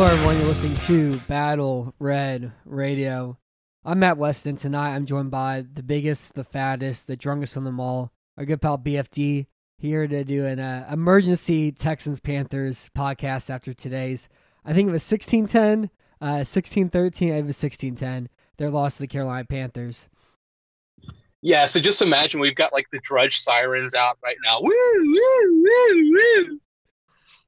Hello, everyone. You're listening to Battle Red Radio. I'm Matt Weston. Tonight, I'm joined by the biggest, the fattest, the drunkest on them all, our good pal BFD, here to do an uh, emergency Texans Panthers podcast after today's. I think it was 1610, uh, 1613. It was 1610. Their loss to the Carolina Panthers. Yeah, so just imagine we've got like the drudge sirens out right now. Woo, woo, woo, woo.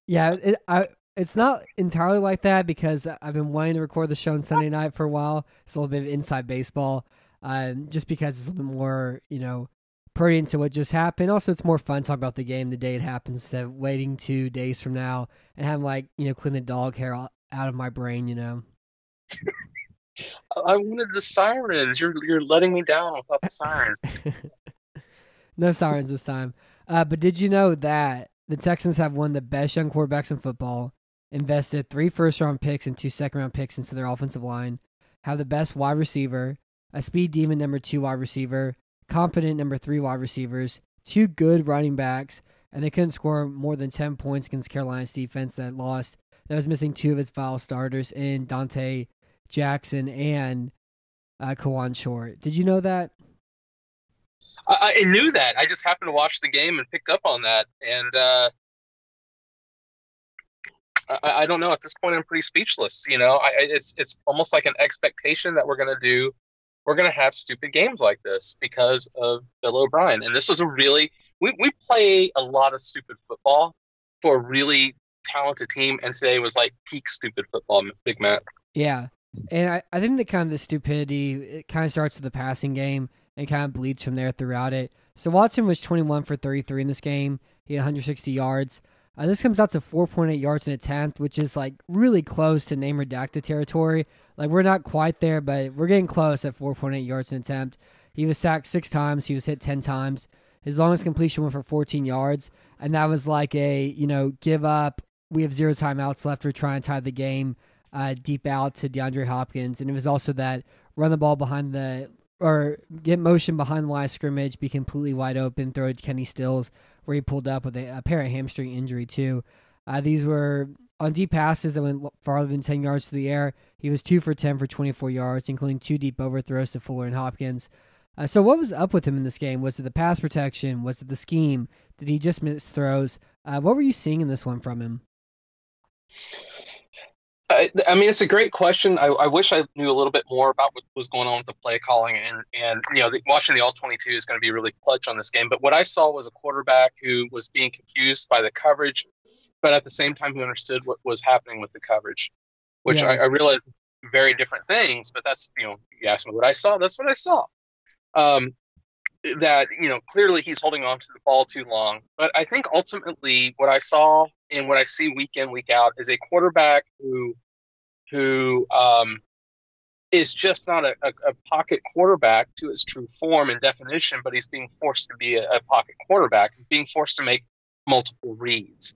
Yeah, it, I, it's not entirely like that because I've been wanting to record the show on Sunday night for a while. It's a little bit of inside baseball, um, just because it's a little bit more, you know, pertinent to what just happened. Also, it's more fun talking about the game the day it happens instead of waiting two days from now and having like you know clean the dog hair out of my brain. You know. I I wanted the sirens. You're you're letting me down without the sirens. no sirens this time. Uh, but did you know that the Texans have one of the best young quarterbacks in football, invested three first round picks and two second round picks into their offensive line, have the best wide receiver, a speed demon number two wide receiver, competent number three wide receivers, two good running backs, and they couldn't score more than 10 points against Carolina's defense that lost. That was missing two of its foul starters in Donte Jackson and uh, Kawann Short. Did you know that? I, I knew that. I just happened to watch the game and picked up on that. And uh, I, I don't know. At this point, I'm pretty speechless. You know, I, it's it's almost like an expectation that we're gonna do. We're gonna have stupid games like this because of Bill O'Brien. And this was a really we we play a lot of stupid football for a really talented team. And today was like peak stupid football. Big Matt. Yeah. And I, I think the kind of the stupidity it kind of starts with the passing game and kind of bleeds from there throughout it. So Watson was 21 for 33 in this game. He had 160 yards. Uh, this comes out to 4.8 yards an attempt, which is like really close to name redacted territory. Like we're not quite there, but we're getting close at 4.8 yards an attempt. He was sacked six times. He was hit 10 times. His longest completion went for 14 yards, and that was like a you know give up. We have zero timeouts left. We're trying to tie the game uh, deep out to DeAndre Hopkins, and it was also that run the ball behind the or get motion behind the line of scrimmage, be completely wide open, throw it to Kenny Stills, where he pulled up with a apparent hamstring injury too. Uh, these were on deep passes that went farther than 10 yards to the air. He was two for 10 for 24 yards, including two deep overthrows to Fuller and Hopkins. Uh, so, what was up with him in this game? Was it the pass protection? Was it the scheme? Did he just miss throws? Uh, what were you seeing in this one from him? I, I mean, it's a great question. I, I wish I knew a little bit more about what was going on with the play calling, and and you know, the, watching the all twenty two is going to be really clutch on this game. But what I saw was a quarterback who was being confused by the coverage, but at the same time, who understood what was happening with the coverage, which Yeah. I, I realized very different things. But that's you know, you asked me what I saw. That's what I saw. Um, that you know clearly he's holding on to the ball too long. But I think ultimately what I saw and what I see week in week out is a quarterback who who um, is just not a, a, a pocket quarterback to its true form and definition, but he's being forced to be a, a pocket quarterback, being forced to make multiple reads.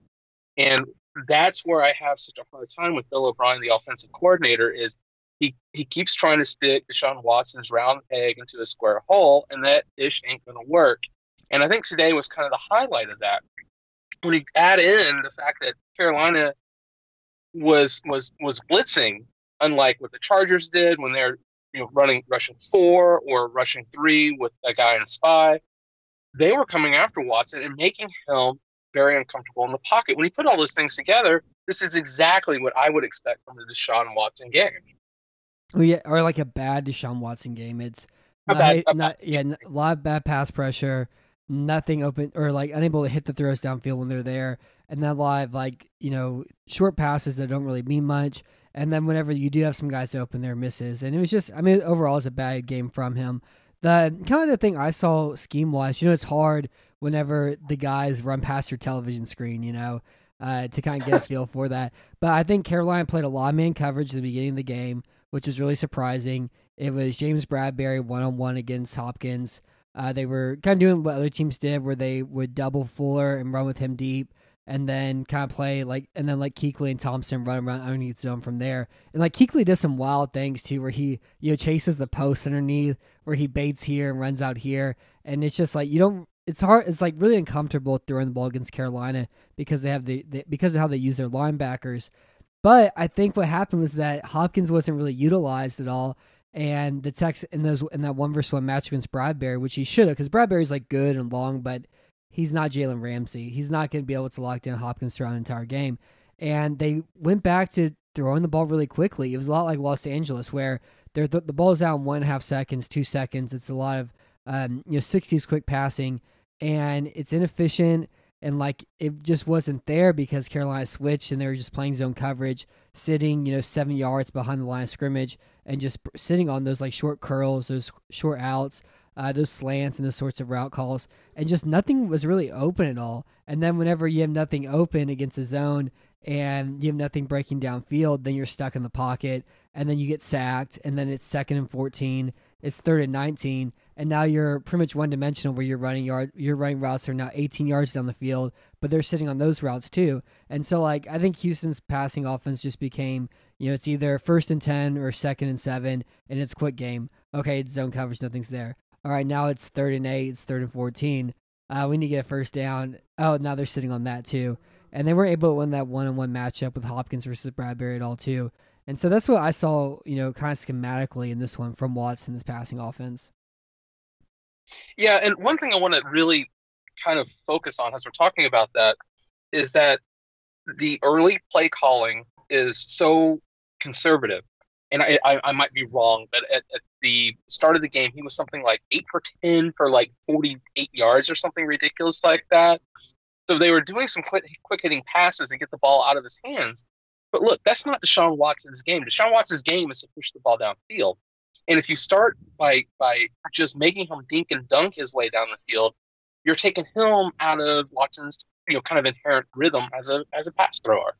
And that's where I have such a hard time with Bill O'Brien, the offensive coordinator, is he, he keeps trying to stick Deshaun Watson's round peg into a square hole, and that dish ain't going to work. And I think today was kind of the highlight of that. When you add in the fact that Carolina was was was blitzing, unlike what the Chargers did when they're you know running rushing four or rushing three with a guy in spy. They were coming after Watson and making him very uncomfortable in the pocket. When you put all those things together, this is exactly what I would expect from the Deshaun Watson game. Or, yeah, or like a bad Deshaun Watson game. It's A not, bad- a not yeah, n- a lot of bad pass pressure, nothing open or like unable to hit the throws downfield when they're there, and then a lot of like you know short passes that don't really mean much. And then whenever you do have some guys open, there misses, and it was just I mean overall it's a bad game from him. The kind of the thing I saw scheme wise, you know, it's hard whenever the guys run past your television screen, you know, uh, to kind of get a feel for that. But I think Carolina played a lot of man coverage at the beginning of the game, which is really surprising. It was James Bradberry one on one against Hopkins. Uh, they were kind of doing what other teams did, where they would double Fuller and run with him deep, and then kind of play like, and then like Kuechly and Thompson run around underneath zone from there. And like Kuechly does some wild things too, where he you know chases the post underneath, where he baits here and runs out here, and it's just like you don't. It's hard. It's like really uncomfortable throwing the ball against Carolina because they have the, the because of how they use their linebackers. But I think what happened was that Hopkins wasn't really utilized at all, and the Tex in those in that one versus one match against Bradberry, which he should have, because Bradberry's like good and long, but he's not Jalen Ramsey. He's not going to be able to lock down Hopkins throughout an entire game. And they went back to throwing the ball really quickly. It was a lot like Los Angeles, where the, the ball's out in one and a half seconds, two seconds. It's a lot of um, you know sixties quick passing, and it's inefficient and like it just wasn't there because Carolina switched and they were just playing zone coverage, sitting you know seven yards behind the line of scrimmage and just sitting on those like short curls, those short outs, uh, those slants and those sorts of route calls, and just nothing was really open at all. And then whenever you have nothing open against the zone and you have nothing breaking downfield, then you're stuck in the pocket, and then you get sacked, and then it's second and fourteen, it's third and nineteen, and now you're pretty much one dimensional where you're running yard you're running routes are now 18 yards down the field, but they're sitting on those routes too. And so like I think Houston's passing offense just became you know it's either first and 10 or second and 7 and it's quick game. Okay, it's zone coverage, nothing's there. All right, now it's third and 8, it's third and 14. Uh, we need to get a first down. Oh, now they're sitting on that too. And they weren't able to win that one-on-one matchup with Hopkins versus Bradberry at all too. And so that's what I saw, you know, kind of schematically in this one from Watson, this passing offense. Yeah, and one thing I want to really kind of focus on as we're talking about that is that the early play calling is so conservative. And I, I, I might be wrong, but at, at the start of the game, he was something like 8 for 10 for like 48 yards or something ridiculous like that. So they were doing some quick, quick hitting passes to get the ball out of his hands. But look, that's not Deshaun Watson's game. Deshaun Watson's game is to push the ball downfield. And if you start by by just making him dink and dunk his way down the field, you're taking him out of Watson's you know kind of inherent rhythm as a as a pass thrower.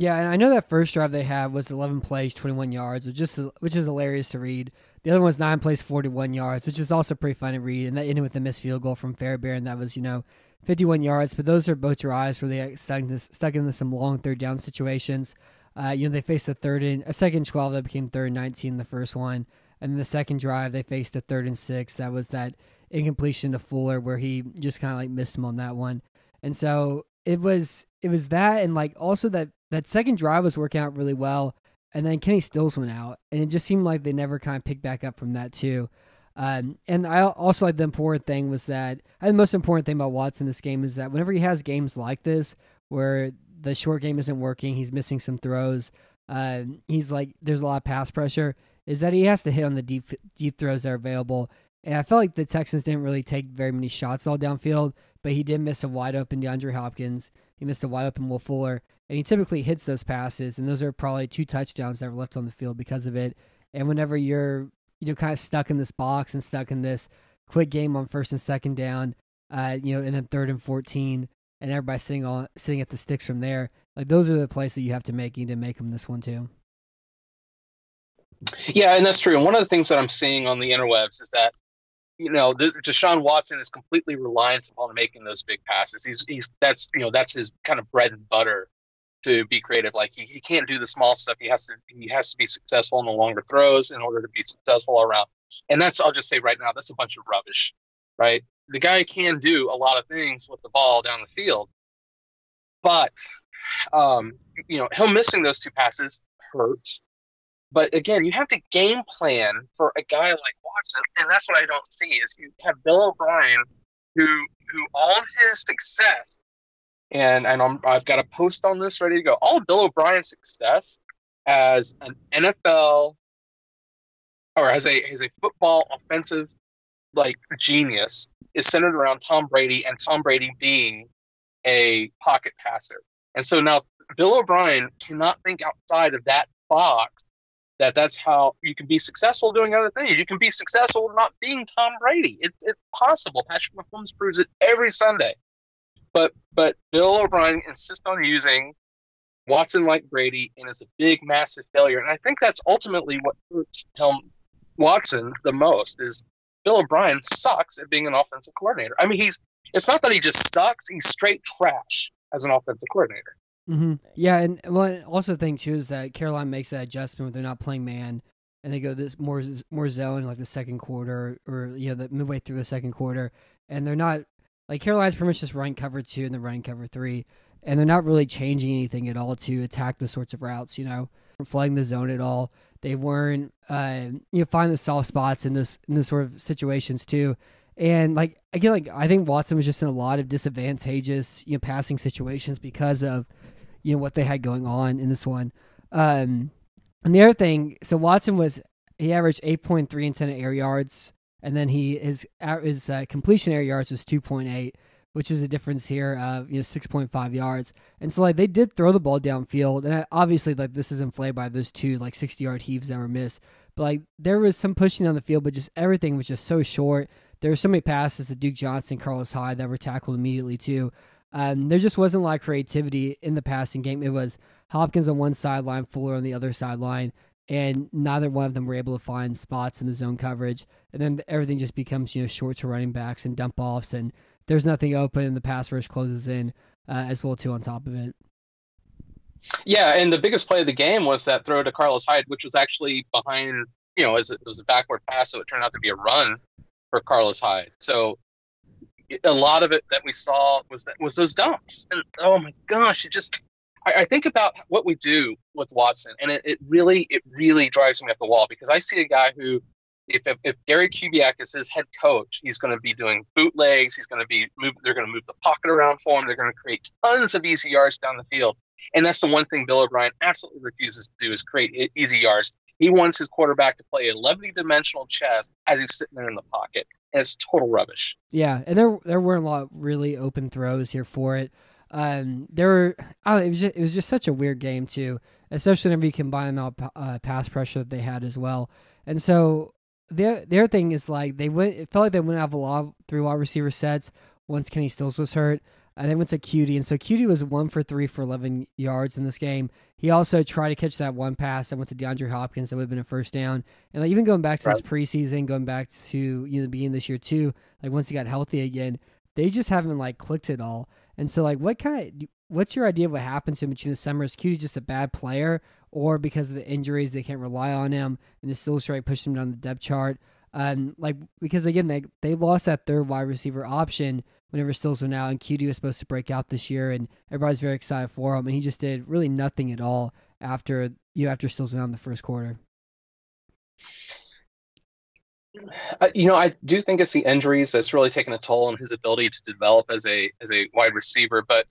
Yeah, and I know that first drive they had was 11 plays, 21 yards, which is which is hilarious to read. The other one was nine plays, 41 yards, which is also pretty fun to read. And that ended with a missed field goal from Fairbairn that was you know 51 yards. But those are both drives where they stuck into, stuck into some long third down situations. Uh, you know, they faced a third and a second 12 that became third and 19 the first one. And then the second drive, they faced a third and six. That was that incompletion to Fuller where he just kind of like missed him on that one. And so it was it was that and like also that that second drive was working out really well. And then Kenny Stills went out, and it just seemed like they never kind of picked back up from that too. Um, and I also like the important thing was that the most important thing about Watson this game is that whenever he has games like this where the short game isn't working, he's missing some throws. Uh, he's like there's a lot of pass pressure. Is that he has to hit on the deep deep throws that are available. And I felt like the Texans didn't really take very many shots all downfield, but he did miss a wide open DeAndre Hopkins. He missed a wide open Will Fuller, and he typically hits those passes, and those are probably two touchdowns that were left on the field because of it. And whenever you're you know kind of stuck in this box and stuck in this quick game on first and second down, uh, you know, and then third and fourteen, and everybody sitting on sitting at the sticks from there, like those are the plays that you have to make. You need to make them this one too. Yeah, and that's true. And one of the things that I'm seeing on the interwebs is that you know, this, Deshaun Watson is completely reliant upon making those big passes. He's he's that's you know that's his kind of bread and butter to be creative. Like he, he can't do the small stuff. He has to he has to be successful in the longer throws in order to be successful around. And that's I'll just say right now that's a bunch of rubbish, right? The guy can do a lot of things with the ball down the field, but um, you know him missing those two passes hurts. But again, you have to game plan for a guy like Watson, and that's what I don't see. Is you have Bill O'Brien, who who all his success, and and I'm, I've got a post on this ready to go. All Bill O'Brien's success as an NFL or as a as a football offensive like genius is centered around Tom Brady and Tom Brady being a pocket passer. And so now Bill O'Brien cannot think outside of that box that that's how you can be successful doing other things. You can be successful not being Tom Brady. It's, it's possible. Patrick Mahomes proves it every Sunday. But but Bill O'Brien insists on using Watson like Brady, and it's a big, massive failure. And I think that's ultimately what hurts him, Watson the most is Bill O'Brien sucks at being an offensive coordinator. I mean, he's it's not that he just sucks; he's straight trash as an offensive coordinator. Mm-hmm. Yeah, and well, also the thing too is that Carolina makes that adjustment where they're not playing man, and they go this more more zone like the second quarter or you know the midway through the second quarter, and they're not like Carolina's pretty much just running cover two and then running cover three, and they're not really changing anything at all to attack those sorts of routes. You know, flooding the zone at all. They weren't uh, you know find the soft spots in this in this sort of situations too. And like again, like I think Watson was just in a lot of disadvantageous you know passing situations because of you know what they had going on in this one. Um, and the other thing, so Watson was he averaged eight point three in ten air yards and then he his his uh, completion air yards was 2.8 which is a difference here of you know 6.5 yards. And so like they did throw the ball downfield and obviously like this is inflated by those two like 60 yard heaves that were missed. But like there was some pushing on the field but just everything was just so short. There were so many passes to duke johnson carlos hyde that were tackled immediately too. Um, there just wasn't a lot of creativity in the passing game. It was hopkins on one sideline fuller on the other sideline and neither one of them were able to find spots in the zone coverage. And then everything just becomes you know short to running backs and dump offs, and there's nothing open, and the pass rush closes in uh, as well too on top of it. Yeah, and the biggest play of the game was that throw to Carlos Hyde, which was actually behind, you know, as it was a backward pass, so it turned out to be a run for Carlos Hyde. So a lot of it that we saw was that was those dumps, and oh my gosh, it just I, I think about what we do with Watson, and it, it really it really drives me up the wall because I see a guy who if, if, Gary Kubiak is his head coach, he's going to be doing bootlegs. He's going to be move. They're going to move the pocket around for him. They're going to create tons of easy yards down the field. And that's the one thing Bill O'Brien absolutely refuses to do is create easy yards. He wants his quarterback to play a 11 dimensional chess as he's sitting there in the pocket. And it's total rubbish. Yeah, and there there weren't a lot of really open throws here for it. Um, there were know, it was just, it was just such a weird game too, especially whenever you combine all uh, pass pressure that they had as well. And so the the other thing is like they went it felt like they went out of a lot of three wide receiver sets once Kenny Stills was hurt. And then went to Coutee, and so Coutee was one for three for 11 yards in this game. He also tried to catch that one pass that went to DeAndre Hopkins that would have been a first down. And like even going back to right. this preseason, going back to you know the beginning this year too, like once he got healthy again, they just haven't like clicked at all. And so, like, what kind of what's your idea of what happened to him between the summer? Is Coutee just a bad player, or because of the injuries they can't rely on him, and the still strike pushed him down the depth chart? Um, like because again they they lost that third wide receiver option whenever Stills went out, and Coutee was supposed to break out this year, and everybody's very excited for him, and he just did really nothing at all after you know, after Stills went out in the first quarter. Uh, you know, I do think it's the injuries that's really taken a toll on his ability to develop as a as a wide receiver. But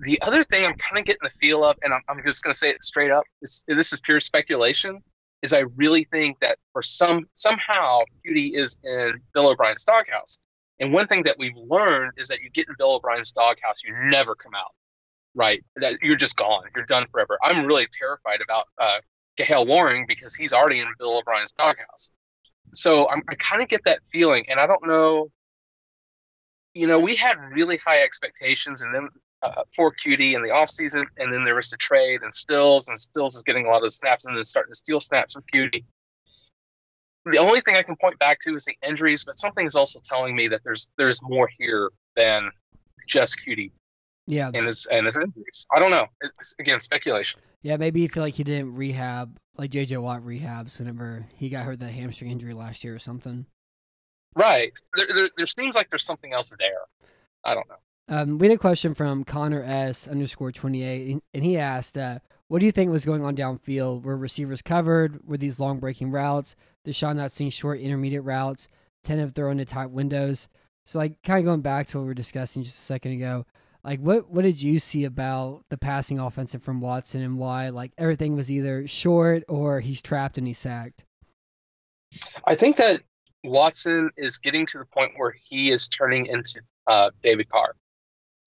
the other thing I'm kind of getting the feel of, and I'm, I'm just going to say it straight up, is, this is pure speculation. Is I really think that for some somehow Coutee is in Bill O'Brien's doghouse. And one thing that we've learned is that you get in Bill O'Brien's doghouse, you never come out. Right? That you're just gone. You're done forever. I'm really terrified about uh, Kahale Warring because he's already in Bill O'Brien's doghouse so I'm, i kind of get that feeling, and I don't know. You know, we had really high expectations, and then uh, for Coutee in the offseason, and then there was the trade and Stills, and Stills is getting a lot of snaps and then starting to steal snaps from Coutee. The only thing I can point back to is the injuries, but something is also telling me that there's there's more here than just Coutee. Yeah, and his and his injuries. I don't know. It's, it's, again, speculation. Yeah, maybe you feel like he didn't rehab like JJ Watt rehabs whenever he got hurt that hamstring injury last year or something. Right. There, there, there seems like there's something else there. I don't know. Um, we had a question from Connor S underscore twenty eight, and he asked, uh, "What do you think was going on downfield? Were receivers covered? Were these long breaking routes? Deshaun not seeing short intermediate routes? Ten of throwing to tight windows? So, like, kind of going back to what we were discussing just a second ago. Like, what what did you see about the passing offensive from Watson and why like everything was either short or he's trapped and he's sacked? I think that Watson is getting to the point where he is turning into uh, David Carr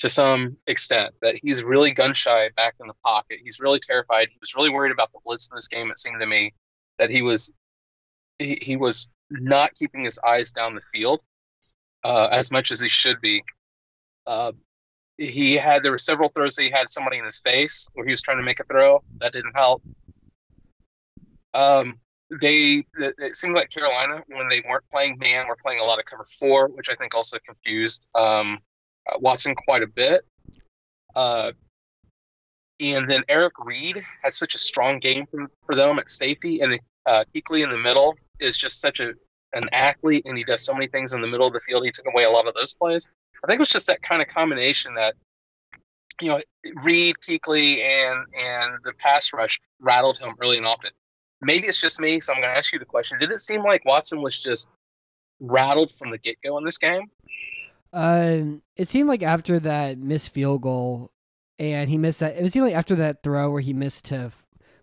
to some extent. That he's really gun shy back in the pocket. He's really terrified. He was really worried about the blitz in this game. It seemed to me that he was he, he was not keeping his eyes down the field uh, as much as he should be. Uh, he had there were several throws that he had somebody in his face where he was trying to make a throw that didn't help. Um, they it seemed like Carolina when they weren't playing man were playing a lot of cover four, which I think also confused um, Watson quite a bit. Uh, and then Eric Reid had such a strong game for, for them at safety, and uh, Kuechly in the middle is just such a an athlete, and he does so many things in the middle of the field. He took away a lot of those plays. I think it was just that kind of combination that you know Reid, Kuechly, and and the pass rush rattled him early and often maybe it's just me, so I'm going to ask you the question. Did it seem like Watson was just rattled from the get go in this game? Um, it seemed like after that missed field goal, and he missed that. It was like after that throw where he missed to.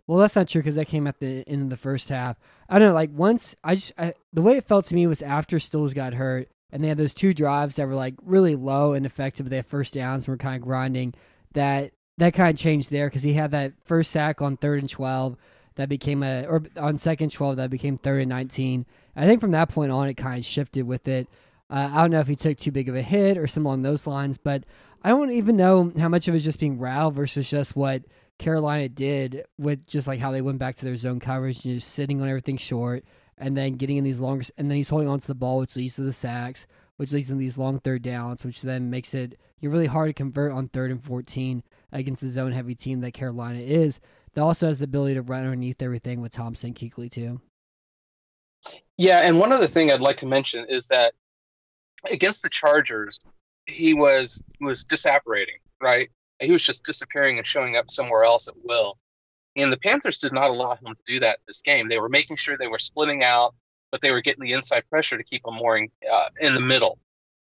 Well, that's not true because that came at the end of the first half. I don't know. Like once I just I, the way it felt to me was after Stills got hurt, and they had those two drives that were like really low and effective. But they had first downs and were kind of grinding. That that kind of changed there because he had that first sack on third and twelve that became a or on second 12 that became third and 19 i think from that point on it kind of shifted with it uh, i don't know if he took too big of a hit or something along those lines but i don't even know how much of it was just being rattled versus just what carolina did with just like how they went back to their zone coverage and just sitting on everything short and then getting in these longer and then he's holding on to the ball which leads to the sacks which leads to these long third downs which then makes it you're really hard to convert on third and 14 against the zone heavy team that carolina is that also has the ability to run underneath everything with Thompson Kuechly too. Yeah, and one other thing I'd like to mention is that against the Chargers, he was was disapparating, right? He was just disappearing and showing up somewhere else at will. And the Panthers did not allow him to do that this game. They were making sure they were splitting out, but they were getting the inside pressure to keep him more in, uh, in the middle.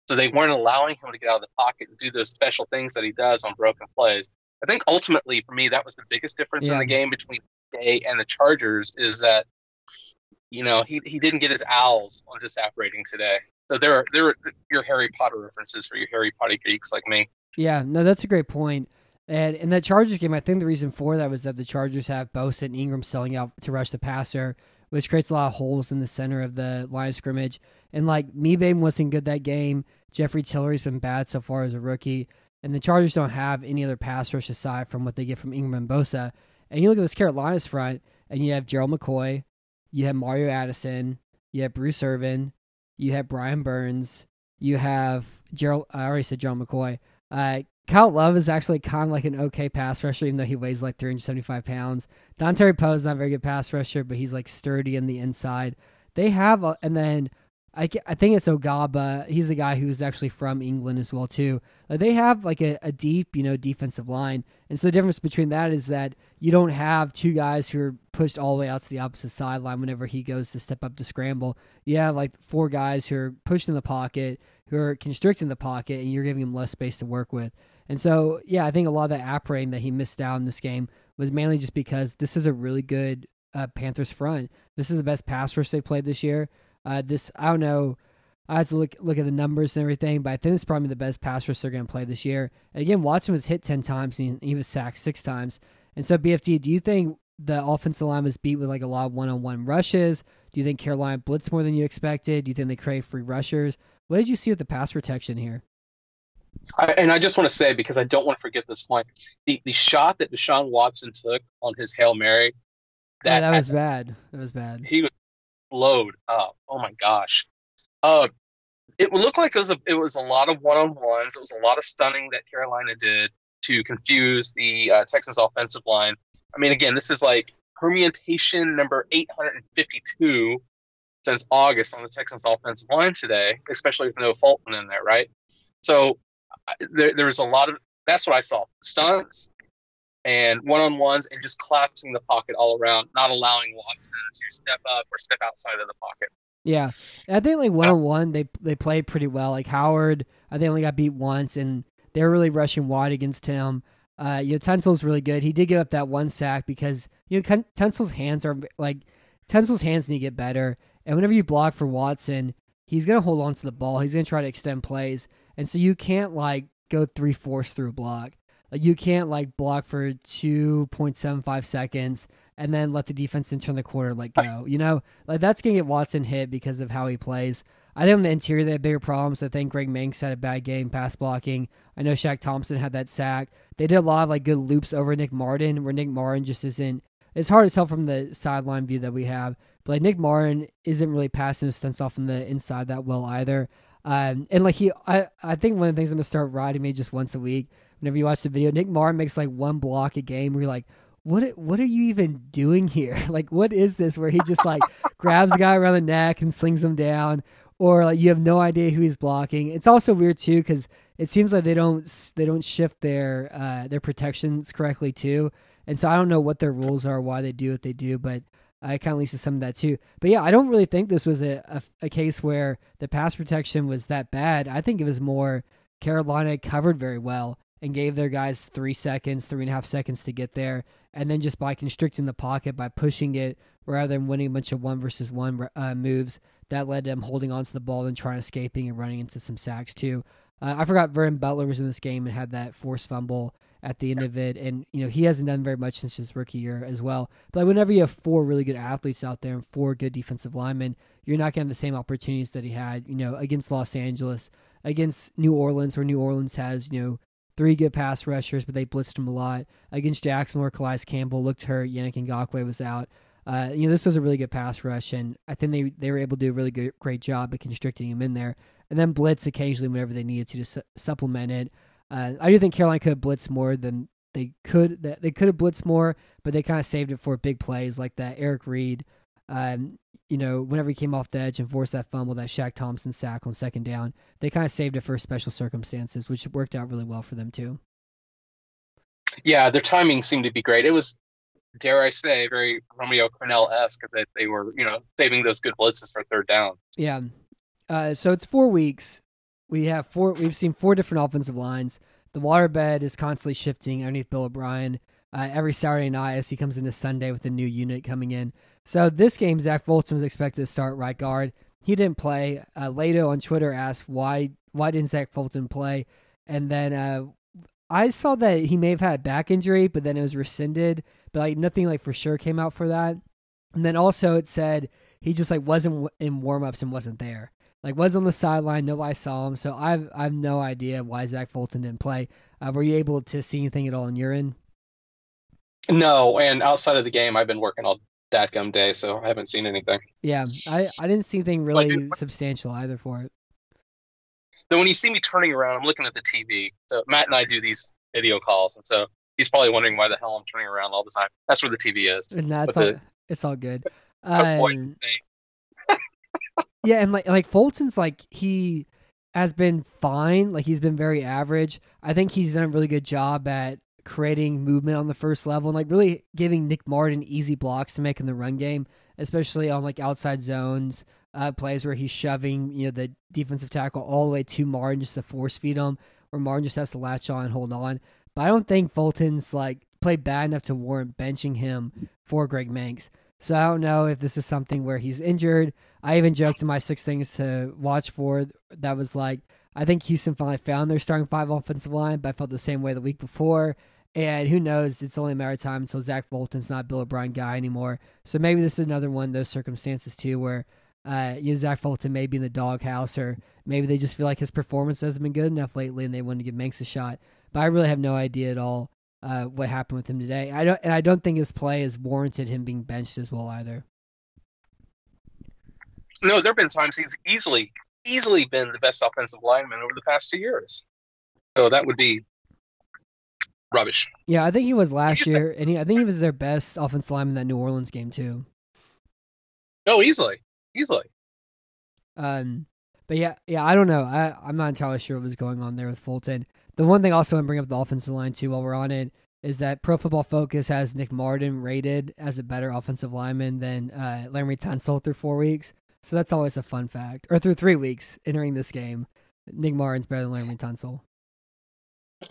So they weren't allowing him to get out of the pocket and do those special things that he does on broken plays. I think ultimately for me that was the biggest difference yeah. in the game between Day and the Chargers is that you know he he didn't get his owls on disapparating today. So there are there are your Harry Potter references for your Harry Potter geeks like me. Yeah, no, that's a great point. And in that Chargers game, I think the reason for that was that the Chargers have Bosa and Ingram selling out to rush the passer, which creates a lot of holes in the center of the line of scrimmage. And like Mebane wasn't good that game. Jeffrey Tillery's been bad so far as a rookie. And the Chargers don't have any other pass rush aside from what they get from Ingram and Bosa. And you look at this Carolina's front, and you have Gerald McCoy, you have Mario Addison, you have Bruce Irvin, you have Brian Burns, you have Gerald. I already said Gerald McCoy. Uh, Kyle Love is actually kind of like an okay pass rusher, even though he weighs like 375 pounds. Dontari Poe is not a very good pass rusher, but he's like sturdy in the inside. They have, a, and then I, I think it's Obada. He's the guy who's actually from England as well too. Uh, they have like a, a deep, you know, defensive line, and so the difference between that is that you don't have two guys who are pushed all the way out to the opposite sideline whenever he goes to step up to scramble. You have like four guys who are pushed in the pocket, who are constricting the pocket, and you're giving him less space to work with. And so, yeah, I think a lot of that apparating that he missed out in this game was mainly just because this is a really good uh, Panthers front. This is the best pass rush they played this year. Uh, this I don't know. I have to look look at the numbers and everything, but I think it's probably the best pass rush they're going to play this year. And again, Watson was hit ten times and he, he was sacked six times. And so, BFD, do you think the offensive line was beat with like a lot of one-on-one rushes? Do you think Carolina blitzed more than you expected? Do you think they crave free rushers? What did you see with the pass protection here? I, and I just want to say because I don't want to forget this point, the the shot that Deshaun Watson took on his hail mary, that, yeah, that was bad. That was bad. He was load up. Oh my gosh. Uh, it looked like it was a, it was a lot of one on ones. It was a lot of stunning that Carolina did to confuse the uh, offensive line. I mean, again, this is like permutation number 852 since August on the Texans offensive line today, especially with no Fulton in there, right? So there, there was a lot of that's what I saw stunts, and one on ones and just collapsing the pocket all around, not allowing Watson to step up or step outside of the pocket. Yeah, I think like one on one they they played pretty well. Like Howard, I think only got beat once, and they're really rushing wide against him. Uh, you know, Tunsil's really good. He did give up that one sack because you know Tunsil's hands are like Tunsil's hands need to get better. And whenever you block for Watson, he's gonna hold on to the ball. He's gonna try to extend plays, and so you can't like go three fourths through a block. You can't like block for two point seven five seconds and then let the defense in turn the corner like go. You know, like that's gonna get Watson hit because of how he plays. I think on the interior they had bigger problems. I think Greg Mancz had a bad game pass blocking. I know Shaq Thompson had that sack. They did a lot of like good loops over Nick Martin, where Nick Martin just isn't. It's hard to tell from the sideline view that we have, but like Nick Martin isn't really passing his stunts off from the inside that well either. Um, and like he, I, I think one of the things I'm gonna start riding me just once a week. Whenever you watch the video, Nick Martin makes like one block a game where you're like, what what are you even doing here? Like, what is this? Where he just like grabs a guy around the neck and slings him down, or like you have no idea who he's blocking. It's also weird too because it seems like they don't they don't shift their uh, their protections correctly too, and so I don't know what their rules are, why they do what they do, but I kind of leads to some of that too. But yeah, I don't really think this was a, a, a case where the pass protection was that bad. I think it was more Carolina covered very well and gave their guys three seconds, three and a half seconds to get there, and then just by constricting the pocket by pushing it rather than winning a bunch of one versus one uh, moves, that led to them holding onto the ball and trying escaping and running into some sacks too. Uh, I forgot Vernon Butler was in this game and had that forced fumble at the end of it, and you know he hasn't done very much since his rookie year as well. But whenever you have four really good athletes out there and four good defensive linemen, you're not getting the same opportunities that he had, you know, against Los Angeles, against New Orleans, where New Orleans has you know three good pass rushers, but they blitzed him a lot. Against Jacksonville, Calais Campbell looked hurt. Yannick Ngakoue was out. Uh, you know, this was a really good pass rush, and I think they, they were able to do a really good, great job at constricting him in there. And then blitz occasionally whenever they needed to to su- supplement it. Uh, I do think Carolina could have blitzed more than they could. They could have blitzed more, but they kind of saved it for big plays like that Eric Reid. Um, you know, whenever he came off the edge and forced that fumble, that Shaq Thompson sack on second down, they kind of saved it for special circumstances, which worked out really well for them too. Yeah, their timing seemed to be great. It was, dare I say, very Romeo Crennel esque that they were, you know, saving those good blitzes for third down. Yeah. Uh, so it's four weeks. We have four. We've seen four different offensive lines. The waterbed is constantly shifting underneath Bill O'Brien. Uh, every Saturday night as he comes into Sunday with a new unit coming in. So this game, Zach Fulton was expected to start right guard. He didn't play. Uh, Lato on Twitter asked why why didn't Zach Fulton play, and then uh, I saw that he may have had back injury, but then it was rescinded. But like nothing like for sure came out for that. And then also it said he just like wasn't in warmups and wasn't there. Like was on the sideline, nobody saw him. So I've I've no idea why Zach Fulton didn't play. Uh, were you able to see anything at all on your end? No, and outside of the game, I've been working all that gum day, so I haven't seen anything. Yeah, I, I didn't see anything really substantial either for it. Then when you see me turning around, I'm looking at the TV. So Matt and I do these video calls, and so he's probably wondering why the hell I'm turning around all the time. That's where the TV is. And that's all. The, it's all good. Um, yeah, and like like Fulton's like he has been fine. Like he's been very average. I think he's done a really good job at creating movement on the first level and like really giving Nick Martin easy blocks to make in the run game, especially on like outside zones, uh, plays where he's shoving, you know, the defensive tackle all the way to Martin just to force feed him, or Martin just has to latch on and hold on. But I don't think Fulton's like played bad enough to warrant benching him for Greg Mancz. So I don't know if this is something where he's injured. I even joked in my six things to watch for that was like I think Houston finally found their starting five offensive line, but I felt the same way the week before. And who knows? It's only a matter of time until Zach Fulton's not Bill O'Brien guy anymore. So maybe this is another one of those circumstances too, where uh, you know Zach Fulton may be in the doghouse, or maybe they just feel like his performance hasn't been good enough lately, and they want to give Mancz a shot. But I really have no idea at all uh, what happened with him today. I don't, and I don't think his play has warranted him being benched as well either. No, there have been times he's easily, easily been the best offensive lineman over the past two years. So that would be rubbish. Yeah, I think he was last year, and he, I think he was their best offensive lineman in that New Orleans game too. No, easily, easily. Um, but yeah, yeah, I don't know. I I'm not entirely sure what was going on there with Fulton. The one thing also I bring up the offensive line too while we're on it is that Pro Football Focus has Nick Martin rated as a better offensive lineman than uh, Laremy Tunsil through four weeks. So that's always a fun fact. Or through three weeks entering this game, Nick Martin's better than Laremy Tunsil.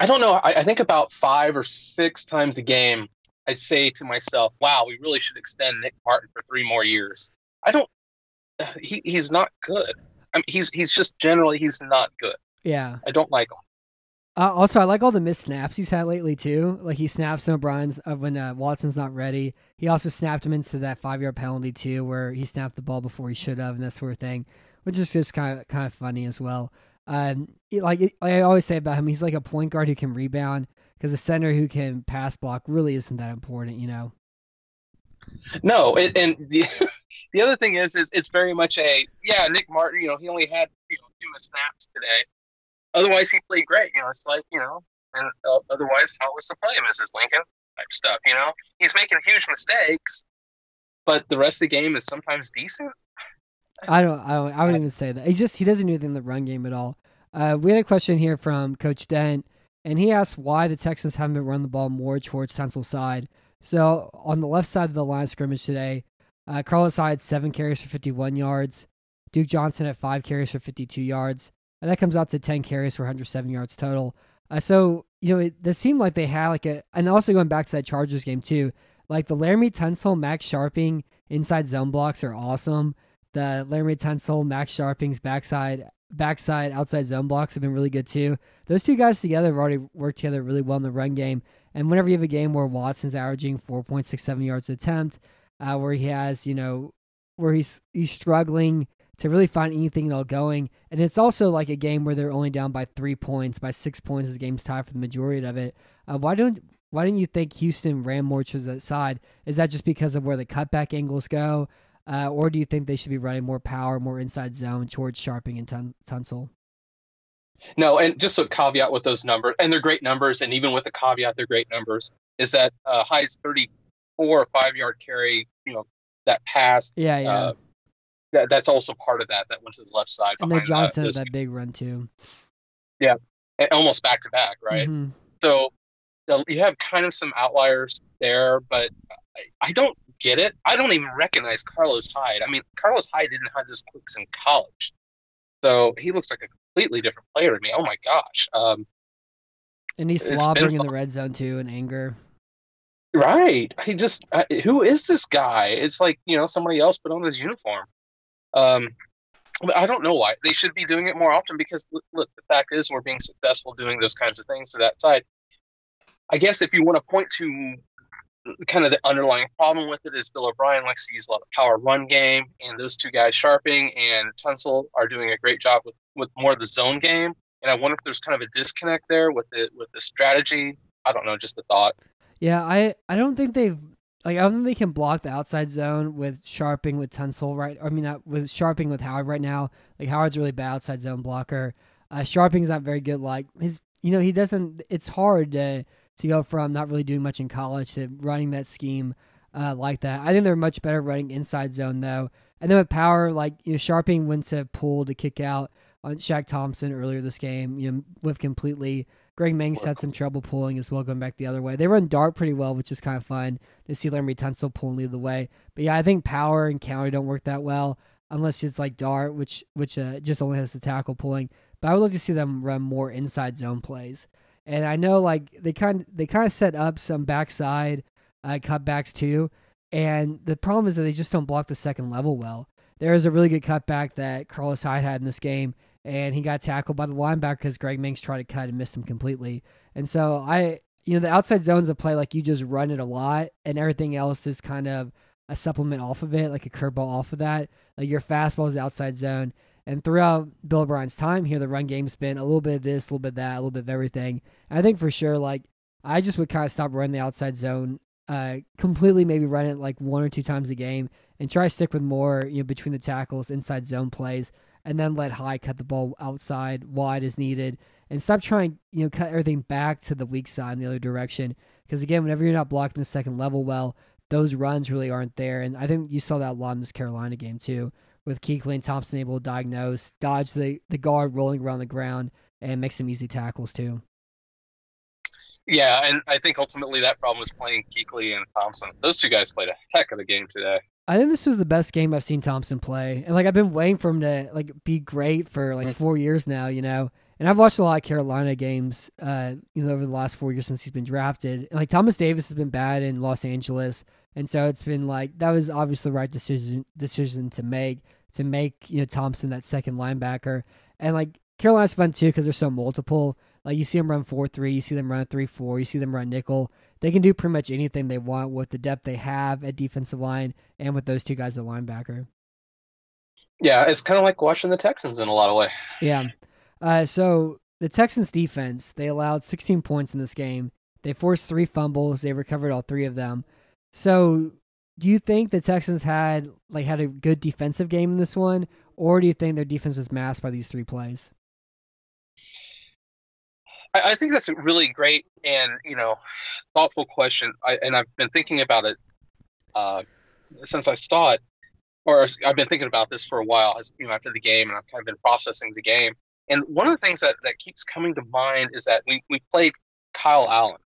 I don't know. I, I think about five or six times a game, I say to myself, "Wow, we really should extend Nick Martin for three more years." I don't. He he's not good. I mean, he's he's just generally he's not good. Yeah. I don't like him. Uh, also, I like all the missed snaps he's had lately too. Like he snaps him O'Brien's uh, when uh, Watson's not ready. He also snapped him into that five yard penalty too, where he snapped the ball before he should have, and that sort of thing, which is just kind of kind of funny as well. Um, like I always say about him, he's like a point guard who can rebound because a center who can pass block really isn't that important, you know. No, it, and the the other thing is, is it's very much a yeah. Nick Martin, you know, he only had you know two snaps today. Otherwise, he played great. You know, it's like you know, and uh, otherwise, how was the play, Mrs. Lincoln? Type stuff. You know, he's making huge mistakes, but the rest of the game is sometimes decent. I don't. I don't. I wouldn't even say that. He just he doesn't do anything in the run game at all. Uh, we had a question here from Coach Dent, and he asked why the Texans haven't been running the ball more towards Tunsil's side. So on the left side of the line of scrimmage today, uh, Carlos Hyde seven carries for 51 yards, Duke Johnson at five carries for 52 yards, and that comes out to 10 carries for 107 yards total. Uh, so you know, it, it seemed like they had like a, and also going back to that Chargers game too, like the Laremy Tunsil, Max Scharping inside zone blocks are awesome. The Laremy Tunsil, Max Scharping's backside, backside, outside zone blocks have been really good too. Those two guys together have already worked together really well in the run game. And whenever you have a game where Watson's averaging 4.67 yards attempt, uh, where he has, you know, where he's he's struggling to really find anything at all going, and it's also like a game where they're only down by three points, by six points, the game's tied for the majority of it. Uh, why don't why didn't you think Houston ran more to that side? Is that just because of where the cutback angles go, uh, or do you think they should be running more power, more inside zone towards Scharping and Tun- Tunsil? No, and just a caveat with those numbers, and they're great numbers, and even with the caveat, they're great numbers. Is that uh, Hyde's thirty-four or five-yard carry? You know, that pass. Yeah, yeah. Uh, that, that's also part of that. That went to the left side. and then uh, Johnson had that big run too. and almost back to back, right? Mhm. So uh, you have kind of some outliers there, but I, I don't get it. I don't even recognize Carlos Hyde. I mean, Carlos Hyde didn't have this quicks in college, so he looks like a completely different player to me. Oh my gosh! Um, And he's slobbering in the red zone too in anger. right? He just uh, who is this guy? It's like you know somebody else put on his uniform. Um, but I don't know why they should be doing it more often because look, look, the fact is we're being successful doing those kinds of things to that side. I guess if you want to point to kind of the underlying problem with it is Bill O'Brien likes to use a lot of power run game, and those two guys, Scharping and Tunsil, are doing a great job with, with more of the zone game. And I wonder if there's kind of a disconnect there with the with the strategy. I don't know, just a thought. Yeah, I I don't think they've like I don't think they can block the outside zone with Scharping with Tunsil right. I mean, not with Scharping with Howard right now. Like Howard's really bad outside zone blocker. Uh, Scharping's not very good. Like his, you know, he doesn't. It's hard to to go from not really doing much in college to running that scheme uh, like that. I think they're much better running inside zone though. And then with power, like you know, Scharping went to pull to kick out on Shaq Thompson earlier this game. You know, whiffed completely. Greg Mancz had some trouble pulling as well, going back the other way. They run dart pretty well, which is kind of fun to see Laremy Tunsil pull and lead the way. But yeah, I think power and counter don't work that well unless it's like dart, which which uh, just only has the tackle pulling. But I would like to see them run more inside zone plays. And I know like they kind they kind of set up some backside uh, cutbacks too. And the problem is that they just don't block the second level well. There is a really good cutback that Carlos Hyde had in this game, and he got tackled by the linebacker because Greg Mancz tried to cut and missed him completely. And so I, you know, the outside zones of play like you just run it a lot, and everything else is kind of a supplement off of it, like a curveball off of that. Like your fastball is the outside zone. And throughout Bill O'Brien's time here, the run game's been a little bit of this, a little bit of that, a little bit of everything. And I think for sure, like I just would kind of stop running the outside zone uh, completely, maybe run it like one or two times a game, and try to stick with more, you know, between the tackles, inside zone plays, and then let Hyde cut the ball outside wide as needed, and stop trying, you know, cut everything back to the weak side in the other direction. Because again, whenever you're not blocking the second level well, those runs really aren't there. And I think you saw that a lot in this Carolina game too, with Kuechly and Thompson able to diagnose, dodge the, the guard rolling around the ground, and make some easy tackles too. Yeah, and I think ultimately that problem was playing Kuechly and Thompson. Those two guys played a heck of a game today. I think this was the best game I've seen Thompson play, and like I've been waiting for him to like be great for like Mhm. four years now, you know. And I've watched a lot of Carolina games, uh, you know, over the last four years since he's been drafted. And like Thomas Davis has been bad in Los Angeles, and so it's been like that was obviously the right decision decision to make to make you know Thompson that second linebacker. And like Carolina's fun too because they're so multiple. Like you see them run four three, you see them run three four, you see them run nickel. They can do pretty much anything they want with the depth they have at defensive line and with those two guys at linebacker. Yeah, it's kind of like watching the Texans in a lot of way. Yeah. Uh, so the Texans defense, they allowed 16 points in this game. They forced three fumbles. They recovered all three of them. So, do you think the Texans had like had a good defensive game in this one, or do you think their defense was masked by these three plays? I, I think that's a really great and you know thoughtful question, I, and I've been thinking about it uh, since I saw it, or I've been thinking about this for a while. As you know, after the game, and I've kind of been processing the game. And one of the things that, that keeps coming to mind is that we, we played Kyle Allen.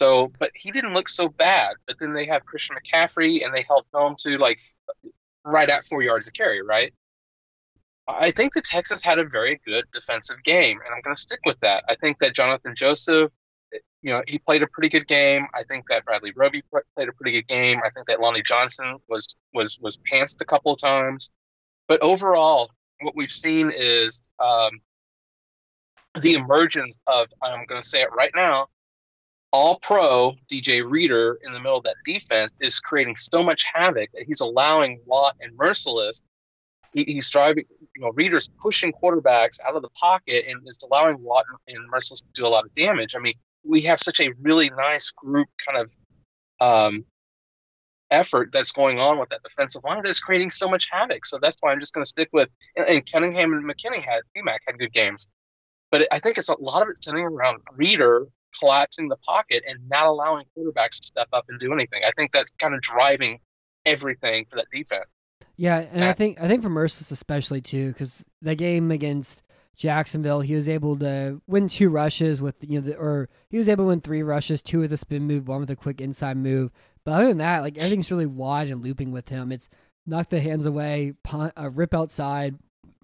So, but he didn't look so bad. But then they have Christian McCaffrey, and they held home to like right at four yards of carry, right? I think the Texans had a very good defensive game, and I'm going to stick with that. I think that Jonathan Joseph, you know, he played a pretty good game. I think that Bradley Roby played a pretty good game. I think that Lonnie Johnson was was was pantsed a couple of times, but overall, what we've seen is um, the emergence of I'm going to say it right now. All pro DJ Reader in the middle of that defense is creating so much havoc that he's allowing Watt and Mercilus. he, he's driving, you know, Reader's pushing quarterbacks out of the pocket and is allowing Watt and Mercilus to do a lot of damage. I mean, we have such a really nice group kind of um, effort that's going on with that defensive line that's creating so much havoc. So that's why I'm just going to stick with. And, and Cunningham and McKinney had BMAC had good games, but I think it's a lot of it centering around Reader collapsing the pocket and not allowing quarterbacks to step up and do anything. I think that's kind of driving everything for that defense. Yeah, and I think I think for Mercilus especially too, because the game against Jacksonville, he was able to win two rushes with you know, the, or he was able to win three rushes, two with a spin move, one with a quick inside move. But other than that, like everything's really wide and looping with him. It's knock the hands away, punt, uh, rip outside,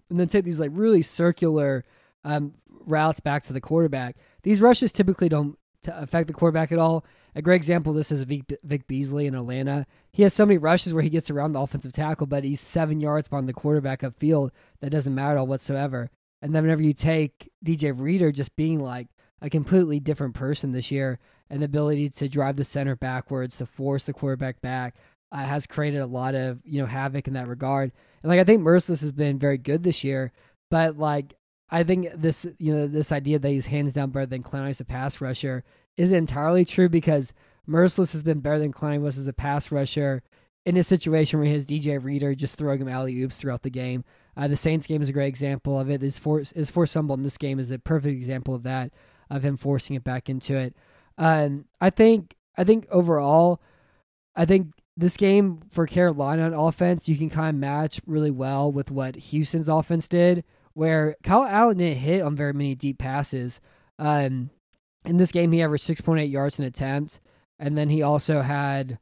and then take these like really circular um, routes back to the quarterback. These rushes typically don't affect the quarterback at all. A great example of this is Vic, Vic Beasley in Atlanta. He has so many rushes where he gets around the offensive tackle, but he's seven yards behind the quarterback upfield. That doesn't matter at all whatsoever. And then whenever you take DJ Reader just being like a completely different person this year and the ability to drive the center backwards, to force the quarterback back, uh, has created a lot of you know havoc in that regard. And like I think Mercilus has been very good this year, but like I think this you know this idea that he's hands down better than Clowney as a pass rusher is entirely true because Mercilus has been better than Clowney was as a pass rusher in a situation where his DJ Reader just throwing him alley oops throughout the game. Uh, the Saints game is a great example of it. His force his force fumble in this game is a perfect example of that of him forcing it back into it. Um, I think I think overall, I think this game for Carolina on offense, you can kind of match really well with what Houston's offense did, where Kyle Allen didn't hit on very many deep passes. Um, in this game, he averaged 6.8 yards an attempt, and then he also had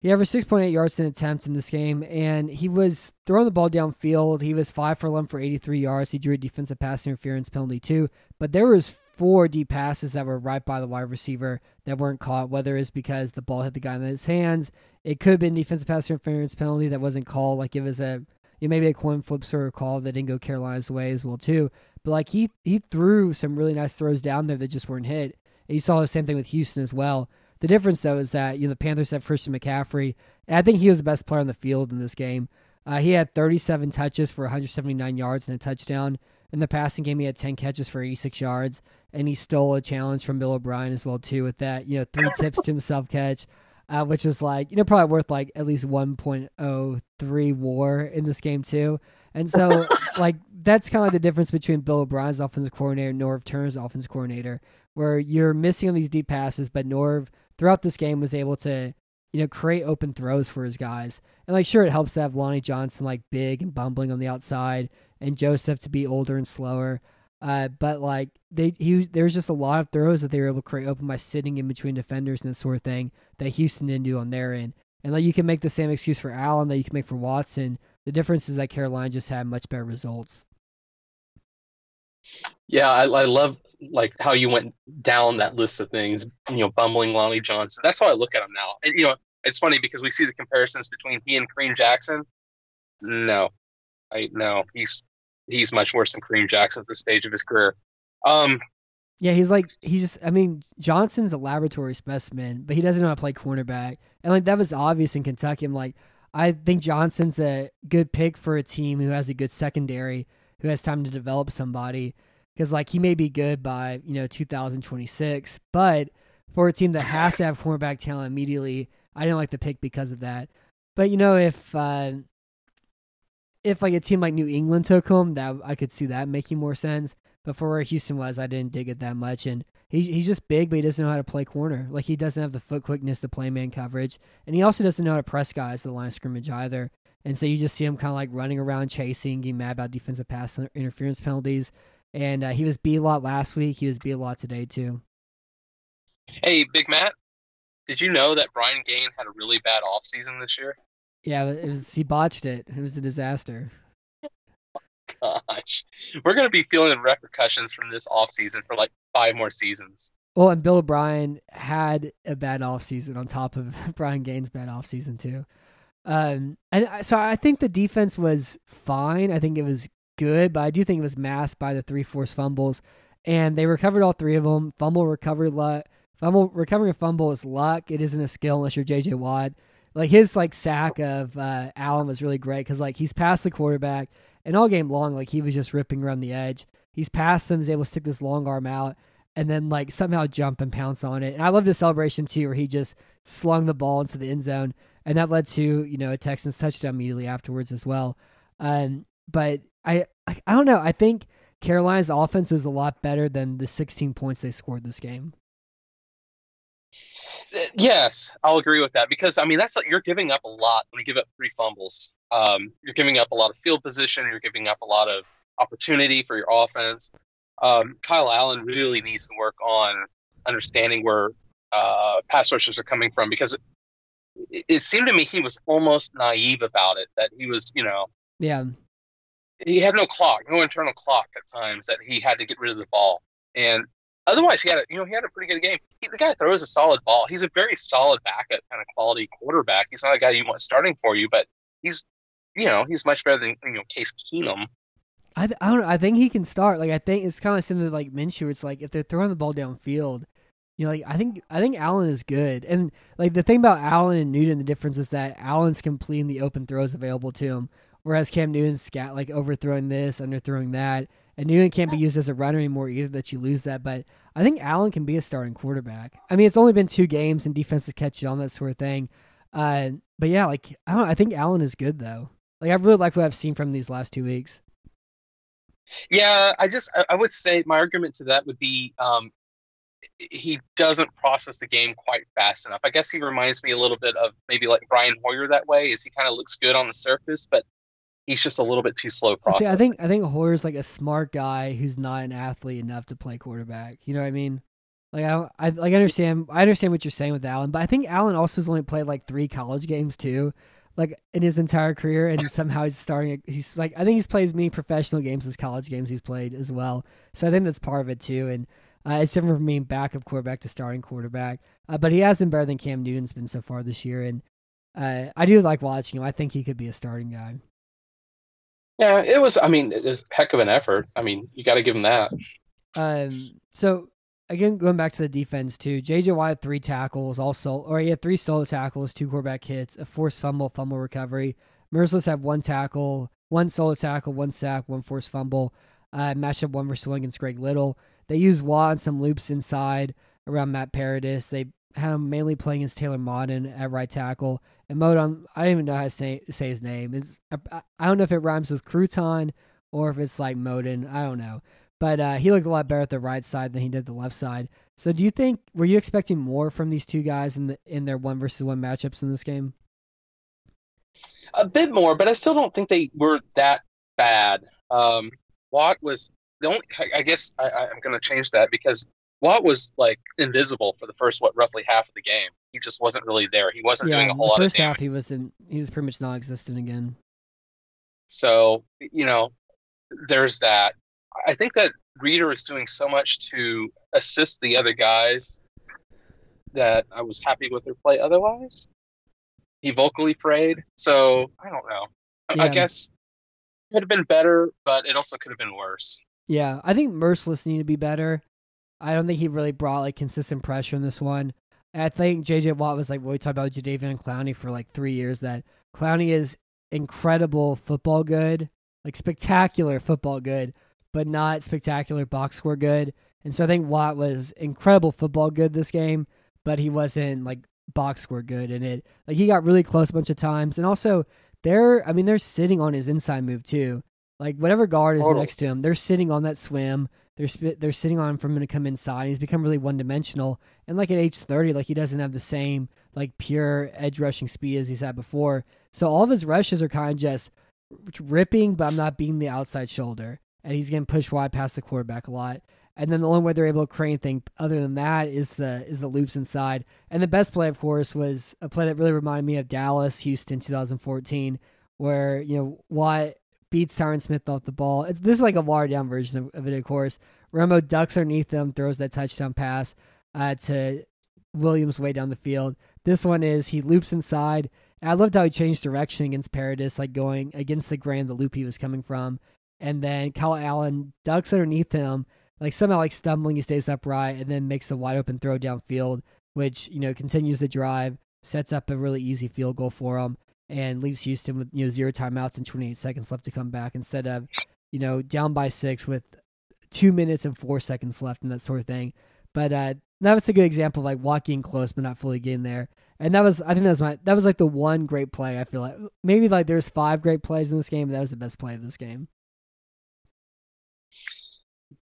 he averaged 6.8 yards an attempt in this game, and he was throwing the ball downfield. He was five for 11 for 83 yards. He drew a defensive pass interference penalty too, but there was four deep passes that were right by the wide receiver that weren't caught. Whether it's because the ball hit the guy in his hands, it could have been defensive pass interference penalty that wasn't called. Like it was a know, maybe a coin flip sort of call that didn't go Carolina's way as well too. But like he he threw some really nice throws down there that just weren't hit. And you saw the same thing with Houston as well. The difference though is that you know the Panthers have Christian McCaffrey, and I think he was the best player on the field in this game. Uh, he had 37 touches for 179 yards and a touchdown. In the passing game, he had 10 catches for 86 yards, and he stole a challenge from Bill O'Brien as well too with that you know three tips to himself catch, uh, which was like you know probably worth like at least 1.03 WAR in this game too. And so, like, that's kind of like the difference between Bill O'Brien's offensive coordinator and Norv Turner's offensive coordinator, where you're missing on these deep passes, but Norv throughout this game was able to, you know, create open throws for his guys. And like, sure, it helps to have Lonnie Johnson like big and bumbling on the outside, and Joseph to be older and slower. Uh, but like they, he there's just a lot of throws that they were able to create open by sitting in between defenders and this sort of thing that Houston didn't do on their end. And like you can make the same excuse for Allen that you can make for Watson. The difference is that Carolina just had much better results. Yeah, I, I love like how you went down that list of things. You know, bumbling Lonnie Johnson. That's how I look at him now. And you know, it's funny because we see the comparisons between he and Kareem Jackson. No, I no, he's he's much worse than Kareem Jackson at this stage of his career. Um, Yeah, he's like he's just. I mean, Johnson's a laboratory specimen, but he doesn't know how to play cornerback, and like that was obvious in Kentucky. I'm like, I think Johnson's a good pick for a team who has a good secondary, who has time to develop somebody, because like he may be good by you know 2026, but for a team that has to have cornerback talent immediately, I didn't like the pick because of that. But you know, if uh, if like a team like New England took him, that I could see that making more sense. But for where Houston was, I didn't dig it that much. And he's he's just big, but he doesn't know how to play corner. Like he doesn't have the foot quickness to play man coverage, and he also doesn't know how to press guys to the line of scrimmage either. And so you just see him kind of like running around, chasing, getting mad about defensive pass interference penalties. And uh, he was a lot last week. He was a lot today too. hey, Big Matt, did you know that Brian Gaine had a really bad offseason this year? Yeah, it was he botched it. It was a disaster. Gosh, we're gonna be feeling the repercussions from this offseason for like five more seasons. Well, and Bill O'Brien had a bad off season on top of Brian Gaine's bad off season too. Um, and so I think the defense was fine. I think it was good, but I do think it was masked by the three forced fumbles, and they recovered all three of them. Fumble recovery luck. Fumble recovering a fumble is luck. It isn't a skill unless you're JJ Watt. Like his like sack of uh, Allen was really great because like he's past the quarterback and all game long like he was just ripping around the edge. He's past him, he's able to stick this long arm out and then like somehow jump and pounce on it. And I love the celebration too, where he just slung the ball into the end zone, and that led to you know a Texans touchdown immediately afterwards as well. Um, but I, I I don't know. I think Carolina's offense was a lot better than the 16 points they scored this game. Yes, I'll agree with that because I mean that's you're giving up a lot when you give up three fumbles. Um, you're giving up a lot of field position. You're giving up a lot of opportunity for your offense. Um, Kyle Allen really needs to work on understanding where uh, pass rushers are coming from because it, it seemed to me he was almost naive about it. That he was, you know, Yeah, he had no clock, no internal clock at times that he had to get rid of the ball. And otherwise, he had a, you know he had a pretty good game. He, the guy throws a solid ball. He's a very solid backup kind of quality quarterback. He's not a guy you want starting for you, but he's you know he's much better than you know Case Keenum. I I don't. I think he can start. Like I think it's kind of similar to like Minshew. It's like if they're throwing the ball downfield, you know, like I think I think Allen is good. And like the thing about Allen and Newton, the difference is that Allen's completing the open throws available to him, whereas Cam Newton's scat like overthrowing this, underthrowing that, and Newton can't be used as a runner anymore either. That you lose that, but I think Allen can be a starting quarterback. I mean, it's only been two games and defenses catch you on that sort of thing. Uh, but yeah, like I don't. I think Allen is good though. Like I really like what I've seen from these last two weeks. Yeah, I just I would say my argument to that would be um, he doesn't process the game quite fast enough. I guess he reminds me a little bit of maybe like Brian Hoyer that way. Is he kind of looks good on the surface, but he's just a little bit too slow See, processing. I think I think Hoyer's like a smart guy who's not an athlete enough to play quarterback. You know what I mean? Like I, don't, I like I understand I understand what you're saying with Allen, but I think Allen also has only played like three college games too, like in his entire career, and somehow he's starting. He's like I think he's played as many professional games as college games he's played as well. So I think that's part of it too. And uh, it's different from being backup quarterback to starting quarterback. Uh, but he has been better than Cam Newton's been so far this year, and uh, I do like watching him. I think he could be a starting guy. Yeah, it was. I mean, it was a heck of an effort. I mean, you got to give him that. Um, so again, going back to the defense too, JJ Watt had three tackles, all solo, or he had three solo tackles, two quarterback hits, a forced fumble, fumble recovery. Mercilus had one tackle, one solo tackle, one sack, one forced fumble. Uh, matched up one versus one against Greg Little. They used Watt on some loops inside around Matt Paradis. They had him mainly playing as Taylor Moton at right tackle. Moton, I don't even know how to say, say his name. It's, I, I don't know if it rhymes with crouton or if it's like Modin. I don't know. But uh, he looked a lot better at the right side than he did the left side. So do you think were you expecting more from these two guys in the in their one versus one matchups in this game? a bit more, but I still don't think they were that bad. Um, Watt was the only. I guess I- I'm going to change that because Watt was like invisible for the first what roughly half of the game. He just wasn't really there. He wasn't yeah, doing a whole lot of first half damage. he was in he was pretty much non-existent again. So you know, there's that. I think that Reader is doing so much to assist the other guys that I was happy with their play otherwise. He vocally frayed, so I don't know. I, I guess it could have been better, but it also could have been worse. Yeah, I think Mercilus needed to be better. I don't think he really brought like consistent pressure in this one. And I think JJ Watt was like what we talked about Jadeveon Clowney for like three years. That Clowney is incredible football good, like spectacular football good, but not spectacular box score good. And so I think Watt was incredible football good this game, but he wasn't like box score good in it. Like he got really close a bunch of times, and also they're I mean they're sitting on his inside move too. Like whatever guard is next to him, they're sitting on that swim. They're they're sitting on him for him to come inside. He's become really one dimensional, and like at age thirty, like he doesn't have the same like pure edge rushing speed as he's had before. So all of his rushes are kind of just ripping, but I'm not beating the outside shoulder, and he's getting pushed wide past the quarterback a lot. And then the only way they're able to create anything other than that is the is the loops inside. And the best play, of course, was a play that really reminded me of Dallas, Houston, 2014, where you know Watt beats Tyron Smith off the ball. It's this is like a watered down version of, of it, of course. Romo ducks underneath them, throws that touchdown pass uh, to Williams way down the field. This one is he loops inside. And I loved how he changed direction against Paradis, like going against the grain, the loop he was coming from. And then Kyle Allen ducks underneath him, like somehow like stumbling, he stays upright, and then makes a wide open throw downfield, which you know continues the drive, sets up a really easy field goal for him, and leaves Houston with you know zero timeouts and 28 seconds left to come back instead of you know down by six with two minutes and four seconds left and that sort of thing. But uh, that was a good example of like walking close but not fully getting there. And that was I think that was my that was like the one great play I feel like maybe like there's five great plays in this game, but that was the best play of this game.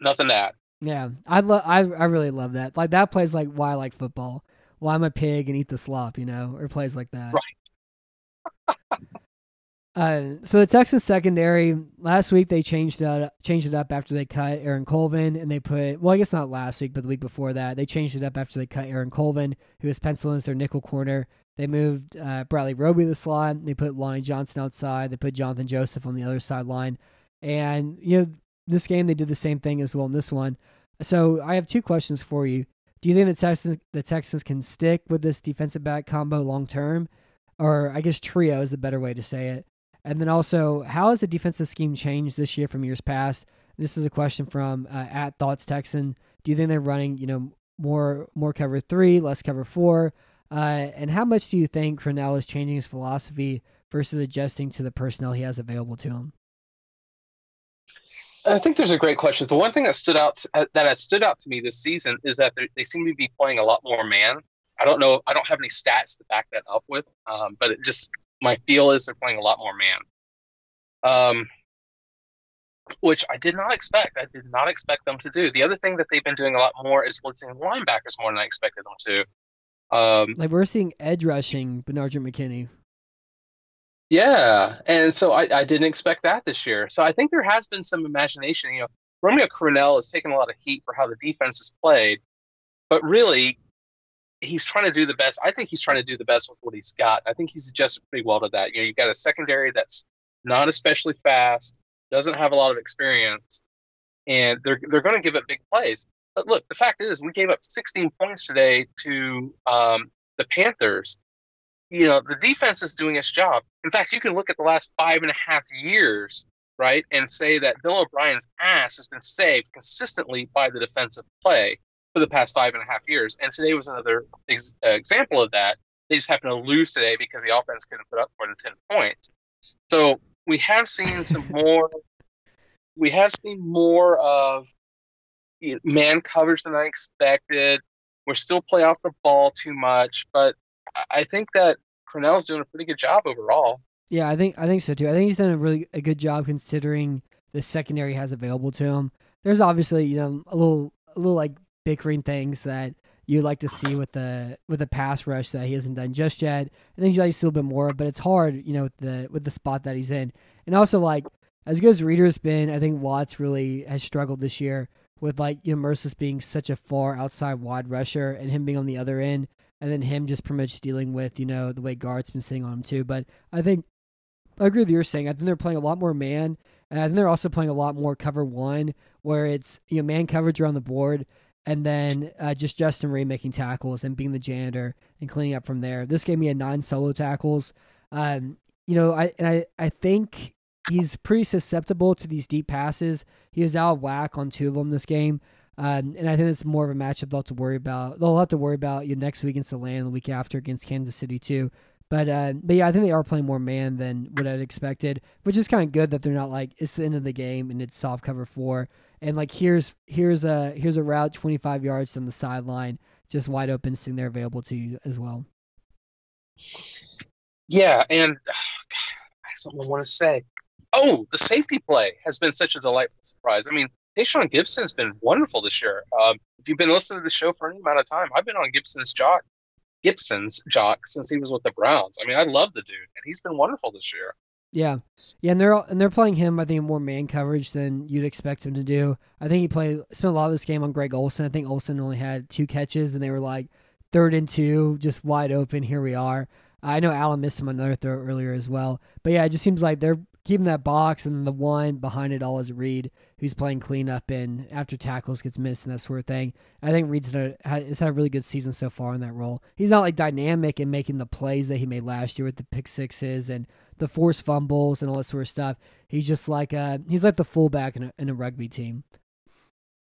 Nothing to add. Yeah, I love. I I really love that. Like that plays like why I like football. Why I'm a pig and eat the slop, you know, or plays like that. Right. Uh, so the Texans secondary last week they changed it changed it up after they cut Aaron Colvin and they put well I guess not last week but the week before that they changed it up after they cut Aaron Colvin who was penciled as their nickel corner. They moved uh, Bradley Roby to the slot. They put Lonnie Johnson outside. They put Jonathan Joseph on the other sideline. And you know this game they did the same thing as well in this one. So I have two questions for you. Do you think the Texans the Texans can stick with this defensive back combo long term, or I guess trio is the better way to say it? And then also, how has the defensive scheme changed this year from years past? This is a question from uh, at Thoughts Texan. Do you think they're running you know more more cover three, less cover four? Uh, and how much do you think Crennel is changing his philosophy versus adjusting to the personnel he has available to him? I think there's a great question. The one thing that stood out to, uh, that has stood out to me this season is that they- they seem to be playing a lot more man. I don't know. I don't have any stats to back that up with, um, but it just my feel is they're playing a lot more man. Um, which I did not expect. I did not expect them to do. The other thing that they've been doing a lot more is blitzing linebackers more than I expected them to. Um, Like we're seeing edge rushing Bernard McKinney. Yeah, and so I, I didn't expect that this year. So I think there has been some imagination. You know, Romeo Crennel has taken a lot of heat for how the defense is played, but really, he's trying to do the best. I think he's trying to do the best with what he's got. I think he's adjusted pretty well to that. You know, you've got a secondary that's not especially fast, doesn't have a lot of experience, and they're they're going to give it big plays. But look, the fact is, we gave up 16 points today to um, the Panthers you know, the defense is doing its job. In fact, you can look at the last five and a half years, right, and say that Bill O'Brien's ass has been saved consistently by the defensive play for the past five and a half years. And today was another ex- uh, example of that. They just happened to lose today because the offense couldn't put up more than 10 points. So we have seen some more, we have seen more of you know, man covers than I expected. We're still play off the ball too much, but I think that Crennel's doing a pretty good job overall. Yeah, I think I think so too. I think he's done a really a good job considering the secondary has available to him. There's obviously you know a little a little like bickering things that you'd like to see with the with the pass rush that he hasn't done just yet. I think he's like still a bit more, but it's hard you know with the with the spot that he's in, and also like as good as Reader's been, I think Watts really has struggled this year with like you know Mercilus being such a far outside wide rusher and him being on the other end and then him just pretty much dealing with you know the way guards been sitting on him too. But I think I agree with you saying. I think they're playing a lot more man, and I think they're also playing a lot more cover one, where it's you know man coverage around the board, and then uh, just Justin Reid making tackles and being the janitor and cleaning up from there. This gave me a nine solo tackles. Um, you know, I and I I think he's pretty susceptible to these deep passes. He was out of whack on two of them this game. Um, and I think it's more of a matchup they'll have to worry about. They'll have to worry about you know, next week against the Atlanta, the week after against Kansas City too. But uh, but yeah, I think they are playing more man than what I'd expected, which is kind of good that they're not like it's the end of the game and it's soft cover four and like here's here's a here's a route 25 yards from the sideline, just wide open, sitting there available to you as well. Yeah, and oh, God, something I want to say. Oh, the safety play has been such a delightful surprise. I mean, Tashaun Gipson has been wonderful this year. Um, if you've been listening to the show for any amount of time, I've been on Gipson's jock, Gipson's jock since he was with the Browns. I mean, I love the dude, and he's been wonderful this year. Yeah, yeah, and they're and they're playing him. I think more man coverage than you'd expect him to do. I think he played spent a lot of this game on Greg Olsen. I think Olsen only had two catches, and they were like third and two, just wide open. Here we are. I know Allen missed him another throw earlier as well, but yeah, it just seems like they're keeping that box, and the one behind it all is Reid, who's playing cleanup and after tackles gets missed and that sort of thing. I think Reid's had has had a really good season so far in that role. He's not like dynamic in making the plays that he made last year with the pick sixes and the forced fumbles and all that sort of stuff. He's just like a, he's like the fullback in a, in a rugby team.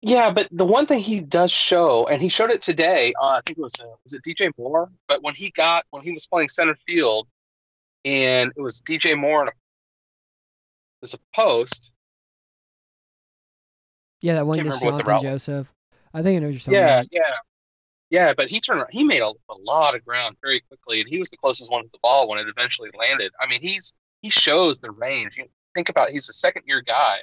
Yeah, but the one thing he does show, and he showed it today. Uh, I think it was uh, was it DJ Moore. But when he got when he was playing center field, and it was DJ Moore a, was a post. Yeah, that one against Jonathan Joseph. I think I know what you're talking yeah, about. Yeah, yeah, but he turned. He made a, a lot of ground very quickly, and he was the closest one to the ball when it eventually landed. I mean, he's he shows the range. You think about it, he's a second year guy.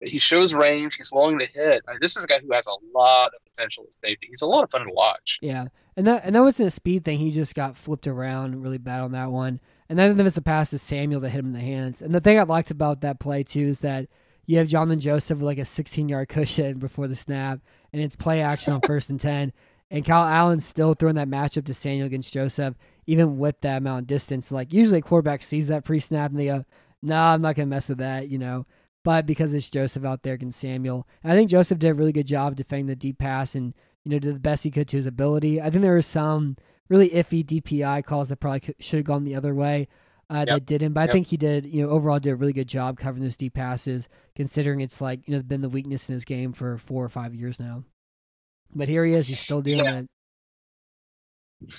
but He shows range. He's willing to hit. I mean, this is a guy who has a lot of potential at safety. He's a lot of fun to watch. Yeah, and that and that wasn't a speed thing. He just got flipped around really bad on that one. And then there was a pass to Samuel that hit him in the hands. And the thing I liked about that play too is that you have Jonathan Joseph with like a 16 yard cushion before the snap, and it's play action on first and 10. And Kyle Allen's still throwing that matchup to Samuel against Joseph, even with that amount of distance. Like usually a quarterback sees that pre snap and they go, No, nah, I'm not gonna mess with that, you know. But because it's Joseph out there against Samuel. And I think Joseph did a really good job defending the deep pass and, you know, did the best he could to his ability. I think there was some really iffy DPI calls that probably should have gone the other way. Uh, yep. That didn't, but I think he did. You know, overall did a really good job covering those deep passes, considering it's like you know been the weakness in his game for four or five years now. But here he is. He's still doing yeah.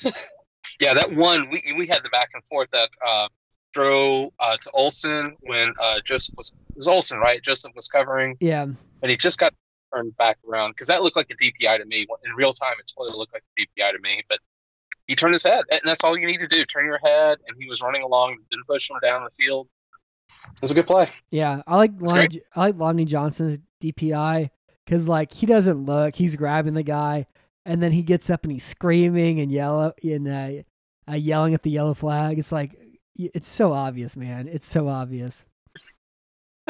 it. yeah, that one we we had the back and forth that uh, throw uh, to Olsen when uh, Joseph was it was Olsen right? Joseph was covering. Yeah, and he just got turned back around because that looked like a DPI to me in real time. It totally looked like a DPI to me, but he turned his head, and that's all you need to do. Turn your head, and he was running along, didn't push him down the field. It was a good play. Yeah, I like Lonnie, I like Lonnie Johnson's DPI because like he doesn't look, he's grabbing the guy, and then he gets up and he's screaming and yellow and uh, uh, yelling at the yellow flag. It's like it's so obvious, man. It's so obvious.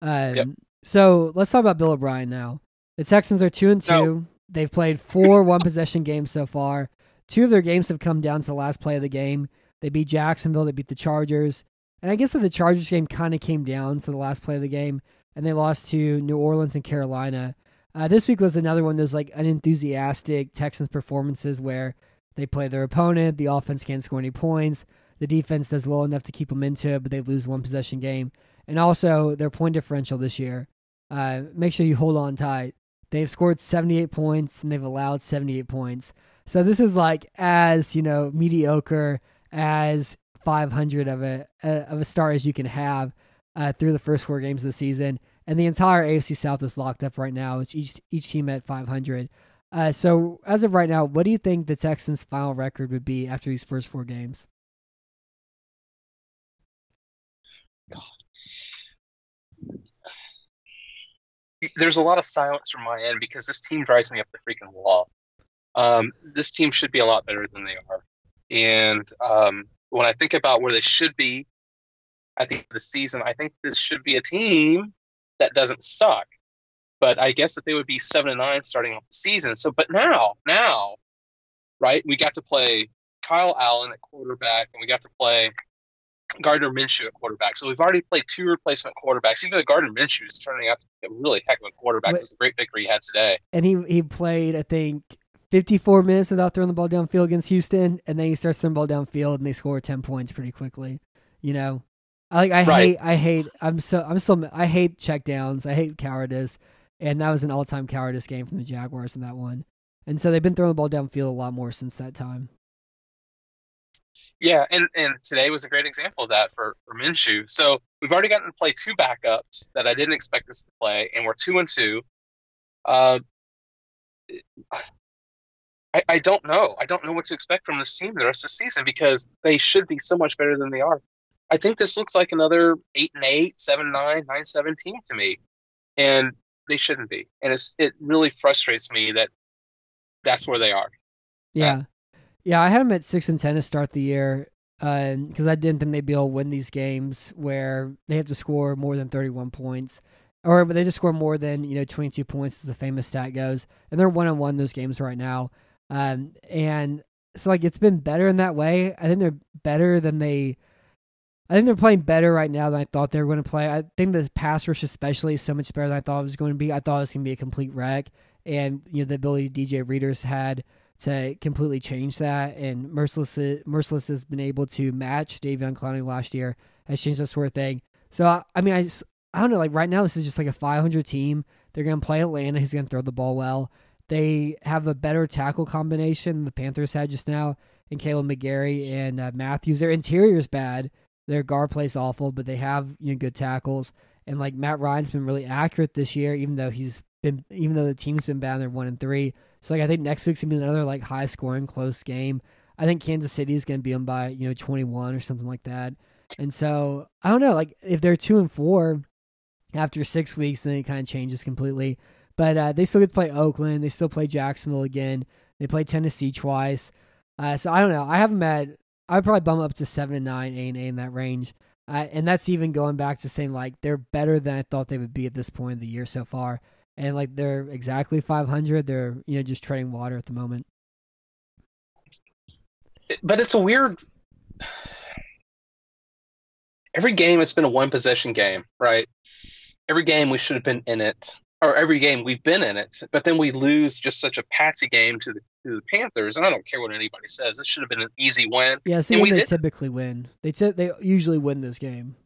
um, yep. So let's talk about Bill O'Brien now. The Texans are two and two. No. They've played four one possession games so far. Two of their games have come down to the last play of the game. They beat Jacksonville. They beat the Chargers. And I guess that the Chargers game kind of came down to the last play of the game and they lost to New Orleans and Carolina. Uh, this week was another one of those like unenthusiastic Texans performances where they play their opponent, the offense can't score any points, the defense does well enough to keep them into it, but they lose one possession game, and also their point differential this year. Uh, make sure you hold on tight. They've scored 78 points and they've allowed 78 points. So this is like as you know mediocre as 500 of a, a of a start as you can have uh, through the first four games of the season, and the entire AFC South is locked up right now. It's each each team at 500. Uh, so as of right now, what do you think the Texans' final record would be after these first four games? God. There's a lot of silence from my end because this team drives me up the freaking wall. Um, this team should be a lot better than they are. And um, when I think about where they should be I think the season, I think this should be a team that doesn't suck. But I guess that they would be seven and nine starting off the season. So, but now, now, right? We got to play Kyle Allen at quarterback, and we got to play Gardner Minshew at quarterback. So we've already played two replacement quarterbacks. Even the Gardner Minshew is turning out to be a really heck of a quarterback. But- It was a great victory he had today. and he he played I think 54 minutes without throwing the ball downfield against Houston, and then he starts throwing the ball downfield and they score 10 points pretty quickly. You know, I like I Right. hate I hate I'm so I'm still I hate checkdowns. I hate cowardice, and that was an all time cowardice game from the Jaguars in that one. And so they've been throwing the ball downfield a lot more since that time. Yeah, and, and today was a great example of that for, for Minshew. So we've already gotten to play two backups that I didn't expect us to play, and we're two and two. Uh, I, I don't know. I don't know what to expect from this team the rest of the season because they should be so much better than they are. I think this looks like another eight and eight, seven nine, nine seven team to me, and they shouldn't be. And it's it really frustrates me that that's where they are. Yeah, yeah. I had them at six and ten to start the year because I didn't think they'd be able to win these games where they have to score more than thirty-one points, or they just score more than you know twenty-two points, as the famous stat goes. And they're one on one those games right now, um, and so like it's been better in that way. I think they're better than they. I think they're playing better right now than I thought they were going to play. I think the pass rush, especially, is so much better than I thought it was going to be. I thought it was going to be a complete wreck, and you know the ability DJ Readers had to completely change that. And Mercilus, Mercilus has been able to match Davion Clowney last year, has changed that sort of thing. So I, I mean, I just, I don't know. Like right now, this is just like a 500 team. They're going to play Atlanta, who's going to throw the ball well. They have a better tackle combination than the Panthers had just now, and Kaleb McGary and uh, Matthews. Their interior is bad. Their guard plays awful, but they have you know good tackles. And like Matt Ryan's been really accurate this year, even though he's been even though the team's been bad, they're one and three. So like I think next week's gonna be another like high scoring, close game. I think Kansas City is gonna beat them by you know twenty one or something like that. And so I don't know, like if they're two and four after six weeks, then it kind of changes completely. But uh, they still get to play Oakland. They still play Jacksonville again. They play Tennessee twice. Uh, so I don't know. I have them at. I'd probably bump up to seven and nine, eight and eight in that range. Uh, and that's even going back to saying like they're better than I thought they would be at this point in the year so far. And like they're exactly 500. They're you know just treading water at the moment. But it's a weird. Every game, it's been a one possession game, right? Every game we should have been in it, or every game we've been in it, but then we lose just such a patsy game to the to the Panthers, and I don't care what anybody says. It should have been an easy win. Yeah, see, and we they did, typically win. They t- they usually win this game.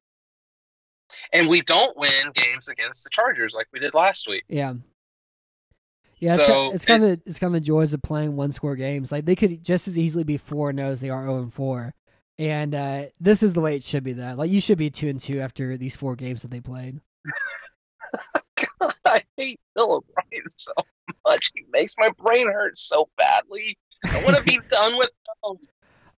and we don't win games against the Chargers like we did last week. Yeah. Yeah, it's, So, kind, it's kind of it's- it's kind of the joys of playing one score games. Like they could just as easily be four and as they are zero and four, and uh, this is the way it should be. That like you should be two and two after these four games that they played. I hate Bill O'Brien so much. He makes my brain hurt so badly. I want to be done with him.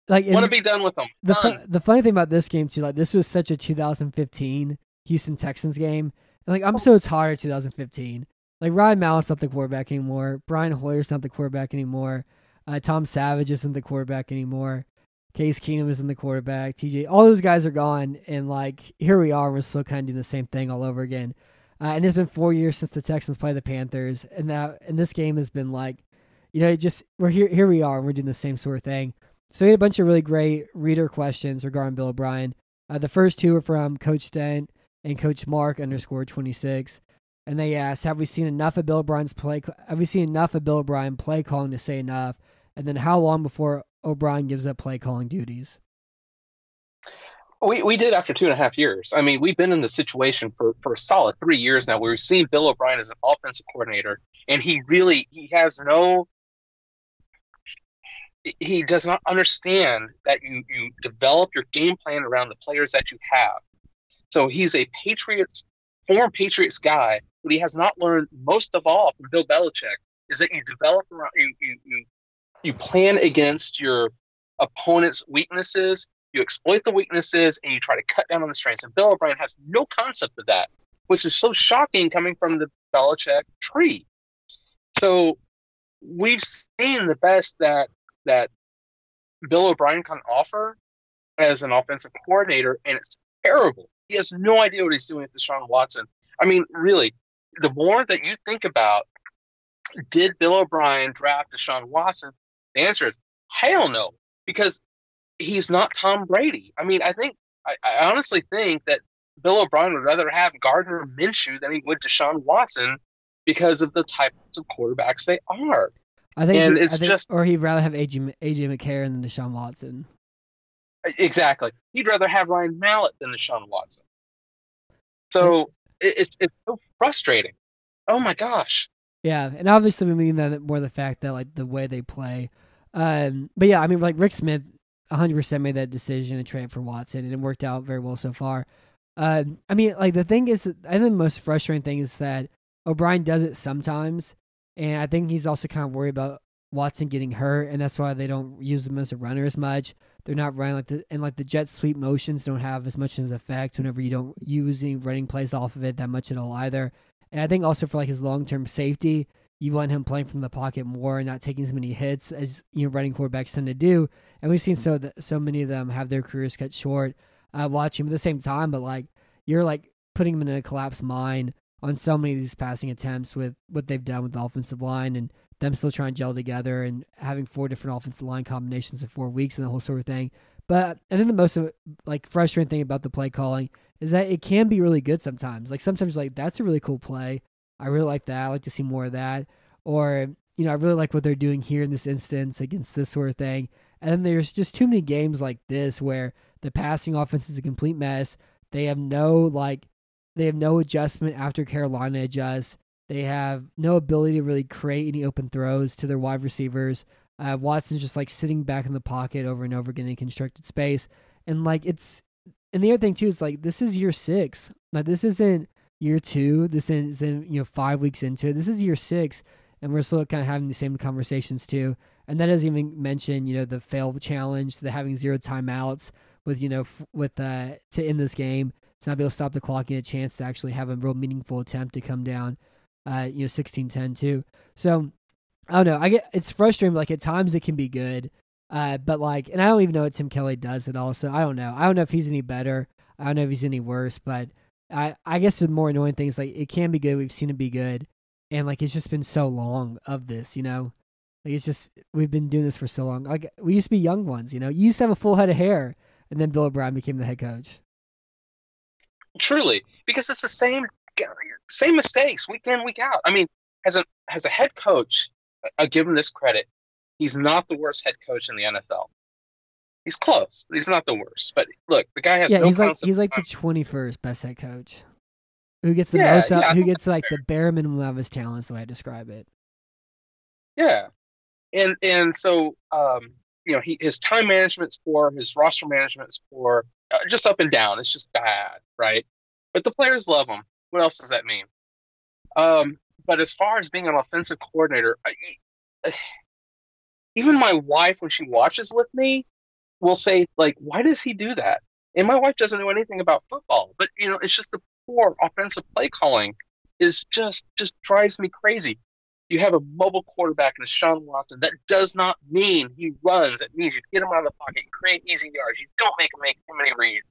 Like I want to be done with him. the fu- the funny thing about this game too, like this was such a 2015 Houston Texans game. And like I'm so tired of 2015. Like Ryan Mallett's not the quarterback anymore. Brian Hoyer's not the quarterback anymore. Uh, Tom Savage isn't the quarterback anymore. Case Keenum isn't the quarterback. TJ, all those guys are gone, and like here we are, we're still kind of doing the same thing all over again. Uh, and it's been four years since the Texans played the Panthers, and that and this game has been like, you know, it just we're here. Here we are, and we're doing the same sort of thing. So we had a bunch of really great reader questions regarding Bill O'Brien. Uh, the first two are from Coach Stent and Coach Mark underscore twenty six, and they asked, "Have we seen enough of Bill O'Brien's play? Have we seen enough of Bill O'Brien play calling to say enough? And then how long before O'Brien gives up play calling duties?" We we did after two and a half years. I mean, we've been in the situation for, for a solid three years now. We've seen Bill O'Brien as an offensive coordinator, and he really he has no. He does not understand that you you develop your game plan around the players that you have. So he's a Patriots former Patriots guy, but he has not learned most of all from Bill Belichick is that you develop around you you you, you plan against your opponent's weaknesses you exploit the weaknesses and you try to cut down on the strengths. And Bill O'Brien has no concept of that, which is so shocking coming from the Belichick tree. So we've seen the best that that Bill O'Brien can offer as an offensive coordinator, and it's terrible. He has no idea what he's doing with Deshaun Watson. I mean, really, the more that you think about, did Bill O'Brien draft Deshaun Watson? The answer is hell no, because he's not Tom Brady. I mean, I think I, I honestly think that Bill O'Brien would rather have Gardner Minshew than he would Deshaun Watson because of the types of quarterbacks they are. I think, And he- it's think- just- or he'd rather have AJ, AJ McCarron than Deshaun Watson. Exactly. He'd rather have Ryan Mallett than Deshaun Watson. So it, it's it's so frustrating. Oh my gosh. Yeah, and obviously we mean that more the fact that like the way they play. Um, but yeah, I mean like Rick Smith, 100 percent made that decision to trade for Watson, and it worked out very well so far. Um, I mean like the thing is I think the most frustrating thing is that O'Brien does it sometimes, and I think he's also kind of worried about Watson getting hurt, and that's why they don't use him as a runner as much. They're not running like the and like the jet sweep motions don't have as much as effect whenever you don't use any running plays off of it that much at all either. And I think also for like his long term safety, you want him playing from the pocket more and not taking as many hits as you know running quarterbacks tend to do. And we've seen so that so many of them have their careers cut short uh, watching him at the same time. But like you're like putting him in a collapsed mind on so many of these passing attempts with what they've done with the offensive line and them still trying to gel together and having four different offensive line combinations in four weeks and the whole sort of thing. But I think the most like frustrating thing about the play calling is that it can be really good sometimes. Like sometimes like that's a really cool play. I really like that. I like to see more of that. Or, you know, I really like what they're doing here in this instance against this sort of thing. And then there's just too many games like this where the passing offense is a complete mess. They have no like they have no adjustment after Carolina adjusts. They have no ability to really create any open throws to their wide receivers. Uh, Watson's just like sitting back in the pocket over and over again in constructed space. And like it's and the other thing too is like this is year six. Like this isn't year two. This isn't you know five weeks into it. This is year six, and we're still kind of having the same conversations too. And that doesn't even mention you know the fail challenge, the having zero timeouts with you know f- with uh to end this game to not be able to stop the clock and a chance to actually have a real meaningful attempt to come down. Uh, you know, sixteen ten too. So I don't know. I get it's frustrating. Like at times it can be good. Uh, but like, and I don't even know what Tim Kelly does at all. So I don't know. I don't know if he's any better. I don't know if he's any worse. But I, I guess the more annoying thing is like it can be good. We've seen it be good, and like it's just been so long of this. You know, like it's just we've been doing this for so long. Like we used to be young ones. You know, you used to have a full head of hair, and then Bill O'Brien became the head coach. Truly, because it's the same same mistakes week in week out. I mean, as a as a head coach, I give him this credit. He's not the worst head coach in the NFL. He's close, he's not the worst. But look, the guy has yeah, no he's like he's like the twenty first best head coach. Who gets the Yeah, most out? yeah, who gets like the bare minimum of his talents? The way I describe it. Yeah, and and so um, you know, he his time management's poor, his roster management's poor, uh, just up and down. It's just bad, right? But the players love him. What else does that mean? Um, but as far as being an offensive coordinator, I, even my wife, when she watches with me, will say like, "Why does he do that?" And my wife doesn't know anything about football, but you know, it's just the poor offensive play calling is just just drives me crazy. You have a mobile quarterback in Sean Watson. That does not mean he runs. It means you get him out of the pocket, you create easy yards. You don't make him make too many reads.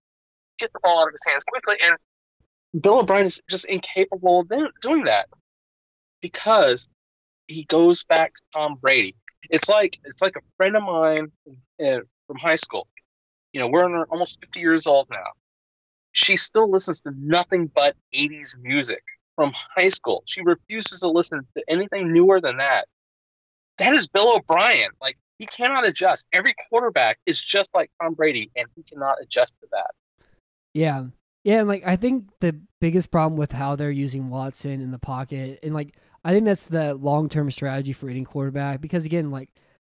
Get the ball out of his hands quickly. And Bill O'Brien is just incapable of doing that because he goes back to Tom Brady. It's like it's like a friend of mine uh, from high school. You know, we're almost 50 years old now. She still listens to nothing but 80s music from high school. She refuses to listen to anything newer than that. That is Bill O'Brien. Like he cannot adjust. Every quarterback is just like Tom Brady, and he cannot adjust to that. Yeah. Yeah, and like I think the biggest problem with how they're using Watson in the pocket, and like I think that's the long term strategy for any quarterback because again, like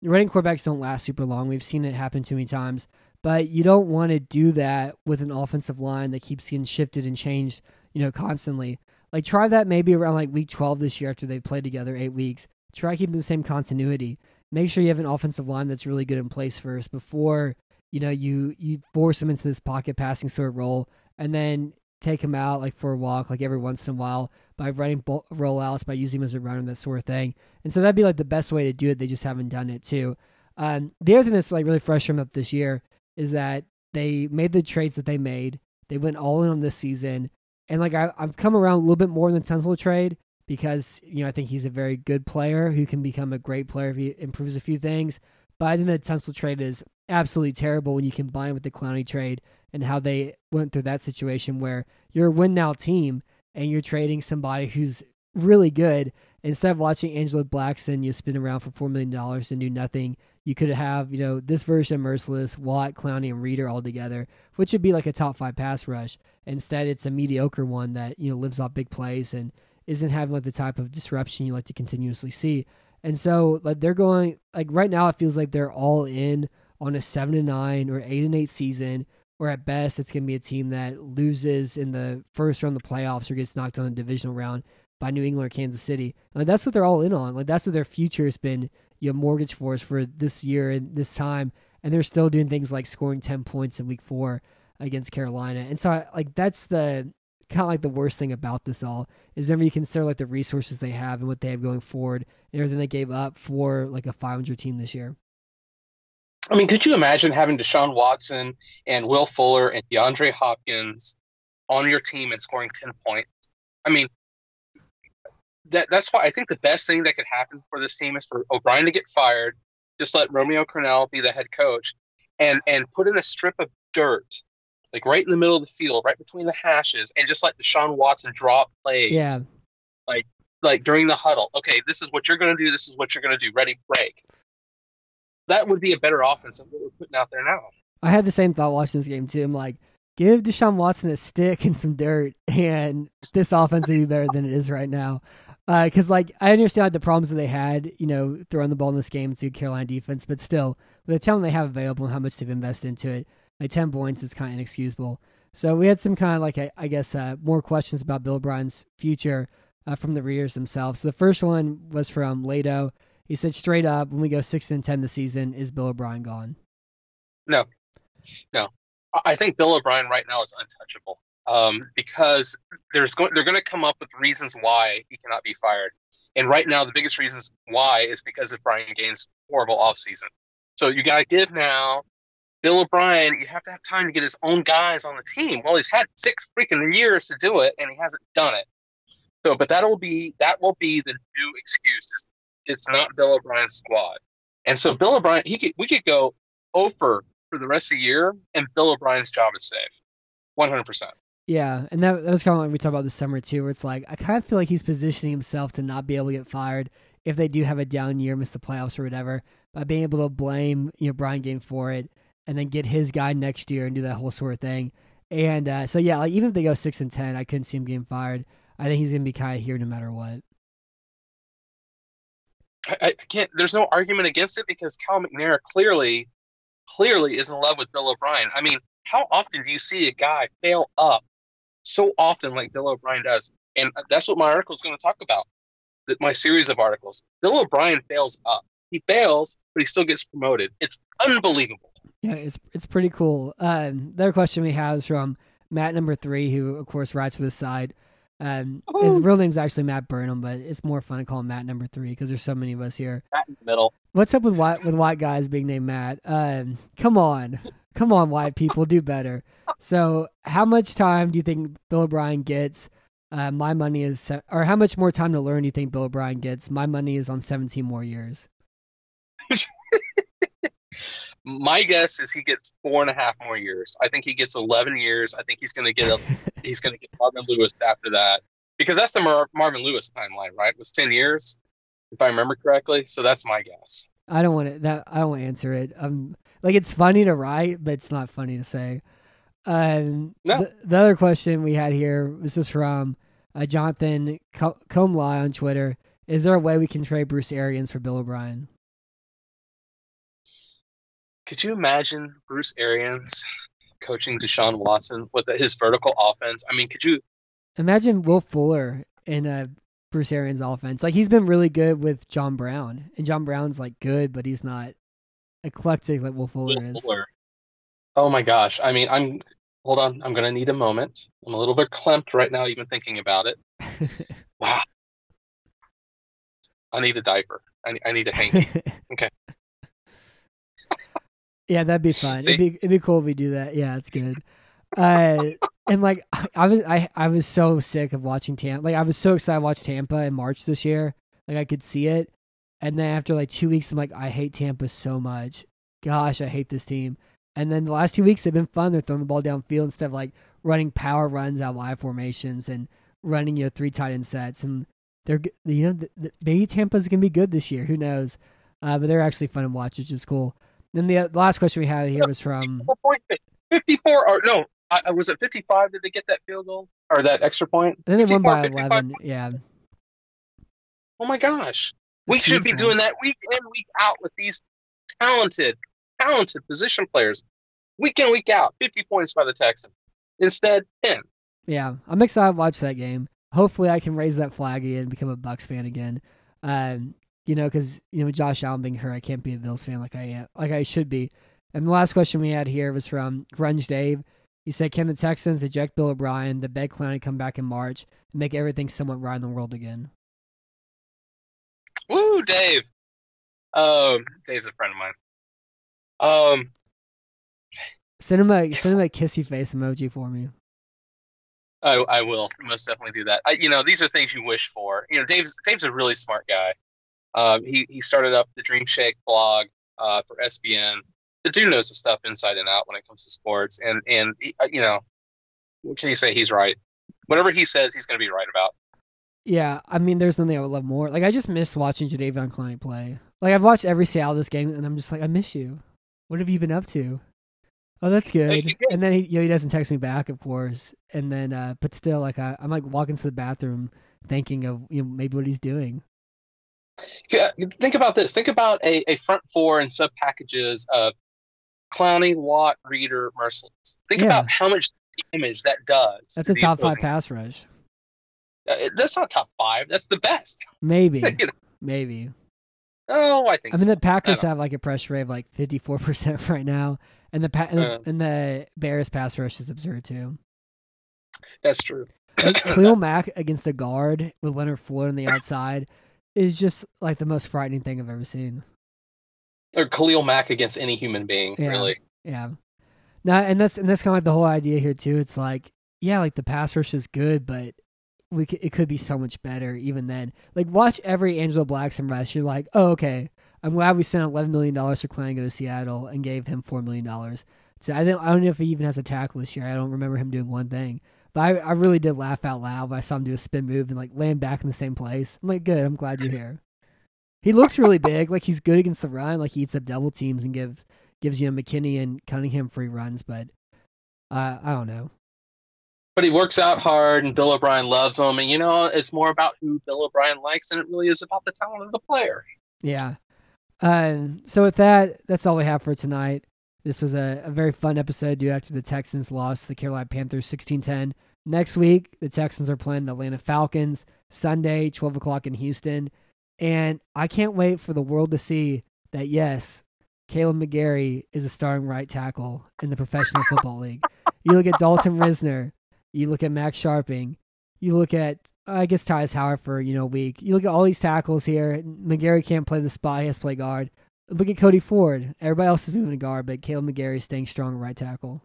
running quarterbacks don't last super long. We've seen it happen too many times, but you don't want to do that with an offensive line that keeps getting shifted and changed, you know, constantly. Like try that maybe around like week twelve this year after they've played together eight weeks. Try keeping the same continuity. Make sure you have an offensive line that's really good in place first before you know you you force them into this pocket passing sort of role and then take him out like for a walk like every once in a while by running bo- rollouts by using him as a runner that sort of thing. And so that'd be like the best way to do it. They just haven't done it too. Um, the other thing that's like really frustrating about this year is that they made the trades that they made. They went all in on this season. And like I, i've come around a little bit more than Tunsil trade because you know i think he's a very good player who can become a great player if he improves a few things. But i think the Tunsil trade is absolutely terrible when you combine with the Clowney trade and how they went through that situation where you're a win now team and you're trading somebody who's really good. Instead of watching Angelo Blackson, you spin around for $4 million and do nothing. You could have, you know, this version of Mercilus, Watt, Clowney, and Reader all together, which would be like a top five pass rush. Instead, it's a mediocre one that, you know, lives off big plays and isn't having like the type of disruption you like to continuously see. And so like they're going like right now it feels like they're all in on a seven and nine or eight and eight season, or at best it's gonna be a team that loses in the first round of the playoffs or gets knocked on the divisional round by New England or Kansas City. Like that's what they're all in on. Like that's what their future has been, you know, mortgage for us for this year and this time. And they're still doing things like scoring ten points in week four against Carolina. And so I, like that's the kind of like the worst thing about this all is whenever you consider like the resources they have and what they have going forward and everything they gave up for like a 500 team this year. I mean, could you imagine having Deshaun Watson and Will Fuller and DeAndre Hopkins on your team and scoring 10 points? I mean, that that's why I think the best thing that could happen for this team is for O'Brien to get fired, just let Romeo Crennel be the head coach, and and put in a strip of dirt, like right in the middle of the field, right between the hashes, and just let Deshaun Watson drop plays. Yeah. Like like during the huddle. Okay, this is what you're gonna do, this is what you're gonna do. Ready, break. That would be a better offense than what we're putting out there now. I had the same thought watching this game too. I'm like, give Deshaun Watson a stick and some dirt, and this offense would be better than it is right now. Because, uh, like, I understand like, the problems that they had, you know, throwing the ball in this game to Carolina defense, but still, with the talent they have available and how much they've invested into it, like 10 points is kind of inexcusable. So we had some kind of, like, I, I guess, uh, more questions about Bill O'Brien's future uh, from the readers themselves. So the first one was from Lado. He said, straight up, when we go 6 and 10 this season, is Bill O'Brien gone? No, no. I think Bill O'Brien right now is untouchable um, because there's they're going to come up with reasons why he cannot be fired. And right now, the biggest reasons why is because of Brian Gaine's horrible offseason. So you got to give now. Bill O'Brien, you have to have time to get his own guys on the team. Well, he's had six freaking years to do it, and he hasn't done it. So, but that'll be that will be the new excuse. It's, it's not Bill O'Brien's squad, and so Bill O'Brien, he could, we could go over for the rest of the year, and Bill O'Brien's job is safe, one hundred percent. Yeah, and that, that was kind of like we talked about this summer too, where it's like I kind of feel like he's positioning himself to not be able to get fired if they do have a down year, miss the playoffs or whatever, by being able to blame you know Brian Gaine for it, and then get his guy next year and do that whole sort of thing. And uh, so yeah, like even if they go six and ten, I couldn't see him getting fired. I think he's gonna be kind of here no matter what. I, I can't. There's no argument against it because Cal McNair clearly, clearly is in love with Bill O'Brien. I mean, how often do you see a guy fail up so often like Bill O'Brien does? And that's what my article is going to talk about. That my series of articles. Bill O'Brien fails up. He fails, but he still gets promoted. It's unbelievable. Yeah, it's it's pretty cool. Um, the other question we have is from Matt number three, who of course writes for the side. Um, his real name's actually Matt Burnham, but it's more fun to call him Matt number three because there's so many of us here. Matt in the middle. What's up with white with white guys being named Matt? Um, come on, come on, white people, do better. So, how much time do you think Bill O'Brien gets? Uh, my money is, se- or how much more time to learn do you think Bill O'Brien gets? My money is on 17 more years. My guess is he gets four and a half more years. I think he gets 11 years. I think he's going to get a, he's going to get Marvin Lewis after that because that's the Mar- Marvin Lewis timeline, right? It was 10 years, if I remember correctly. So that's my guess. I don't want to that. I don't answer it. Um, like it's funny to write, but it's not funny to say. Um, No. the, the other question we had here this is from uh, Jonathan Co- Comlai on Twitter. Is there a way we can trade Bruce Arians for Bill O'Brien? Could you imagine Bruce Arians coaching Deshaun Watson with his vertical offense? I mean, could you? Imagine Will Fuller in a Bruce Arians offense. Like he's been really good with John Brown, and John Brown's like good, but he's not eclectic like Will Fuller Will is. Fuller? Oh my gosh! I mean, I'm hold on. I'm gonna need a moment. I'm a little bit clamped right now, even thinking about it. Wow. I need a diaper. I, I need a hanky. Okay. Yeah, that'd be fun. See? It'd be it'd be cool if we do that. Yeah, it's good. Uh, and like I was I I was so sick of watching Tampa. Like I was so excited to watch Tampa in March this year. Like I could see it, and then after like two weeks, I'm like, I hate Tampa so much. Gosh, I hate this team. And then the last two weeks they've been fun. They're throwing the ball downfield instead of like running power runs out of I formations and running you know three tight end sets. And they're you know maybe Tampa's gonna be good this year. Who knows? Uh, but they're actually fun to watch, which is cool. Then the, uh, last question we had here was from 54 or no, I, was it 55? Did they get that field goal or that extra point? I think they won 54, by 55? eleven. Yeah, Oh my gosh. We should be huge, doing that week in, week out with these talented, talented position players. Week in, week out. 50 points by the Texans. Instead, 10. yeah. I'm excited to watch that game. Hopefully, I can raise that flag again and become a Bucs fan again. Um, you know, because you know Josh Allen being hurt, I can't be a Bills fan like I am, like I should be. And the last question we had here was from Grunge Dave. He said, "Can the Texans eject Bill O'Brien, the bed clown, and come back in March and make everything somewhat right in the world again?" Woo, Dave. Um, Dave's a friend of mine. Um, Send him a send him a kissy face emoji for me. I, I will most definitely do that. I, you know, these are things you wish for. You know, Dave's Dave's a really smart guy. Um, he he started up the Dream Shake blog uh, for SBN. The dude knows the stuff inside and out when it comes to sports, and and he, uh, you know, what can you say? He's right. Whatever he says, he's going to be right about. Yeah, I mean, there's nothing I would love more. Like, I just miss watching Jadeveon Clowney play. Like, I've watched every Seattle this game, and I'm just like, I miss you. What have you been up to? Oh, that's good. Hey, And then he, you know, he doesn't text me back, of course. And then, uh, but still, like, I, I'm like walking to the bathroom, thinking of you know maybe what he's doing. Think about this. Think about a, a front four and sub packages of Clowney, Watt, Reader, Mercilus. Think Yeah. about how much damage that does. That's a top five pass rush. Uh, that's not top five. That's the best. Maybe, You know, maybe. oh, I think. I mean, so. the Packers have like a pressure rate of like 54 percent right now, and the, pa- and, Uh. the and the Bears pass rush is absurd too. That's true. Like Khalil Mack against the guard with Leonard Floyd on the outside is just like the most frightening thing I've ever seen. Or Khalil Mack against any human being, Yeah. really. Yeah. Now, and that's and that's kind of like the whole idea here too. It's like, yeah, like the pass rush is good, but we c- it could be so much better even then. Like watch every Angelo Blackson rush. You're like, oh okay, I'm glad we sent 11 million dollars for Clango to Seattle and gave him four million dollars. So I don't I don't know if he even has a tackle this year. I don't remember him doing one thing. But I, I really did laugh out loud when I saw him do a spin move and like land back in the same place. I'm like, good. I'm glad you're here. He looks really big. Like he's good against the run. Like he eats up double teams and gives gives you know McKinney and Cunningham free runs. But uh, I don't know. But he works out hard, and Bill O'Brien loves him. And you know, it's more about who Bill O'Brien likes than it really is about the talent of the player. Yeah. Um, so with that, that's all we have for tonight. This was a, a very fun episode due after the Texans lost the Carolina Panthers 16-10. Next week, the Texans are playing the Atlanta Falcons Sunday, 12 o'clock in Houston. And I can't wait for the world to see that, yes, Kaleb McGary is a starting right tackle in the Professional Football League. You look at Dalton Risner, you look at Max Scharping, you look at I guess Tytus Howard for you know a week. You look at all these tackles here. McGary can't play the spot; he has to play guard. Look at Cody Ford. Everybody else is moving to guard, but Kaleb McGary is staying strong at right tackle.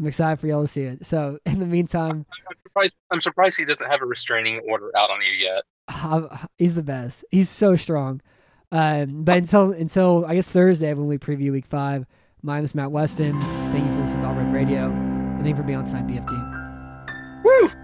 I'm excited for y'all to see it. So in the meantime, I'm surprised. I'm surprised he doesn't have a restraining order out on you yet. uh, he's the best. He's so strong. Um, but until until I guess Thursday when we preview Week Five, my name is Matt Weston. Thank you for listening to All Red Radio, and thank you for being on tonight, BFT. Woo!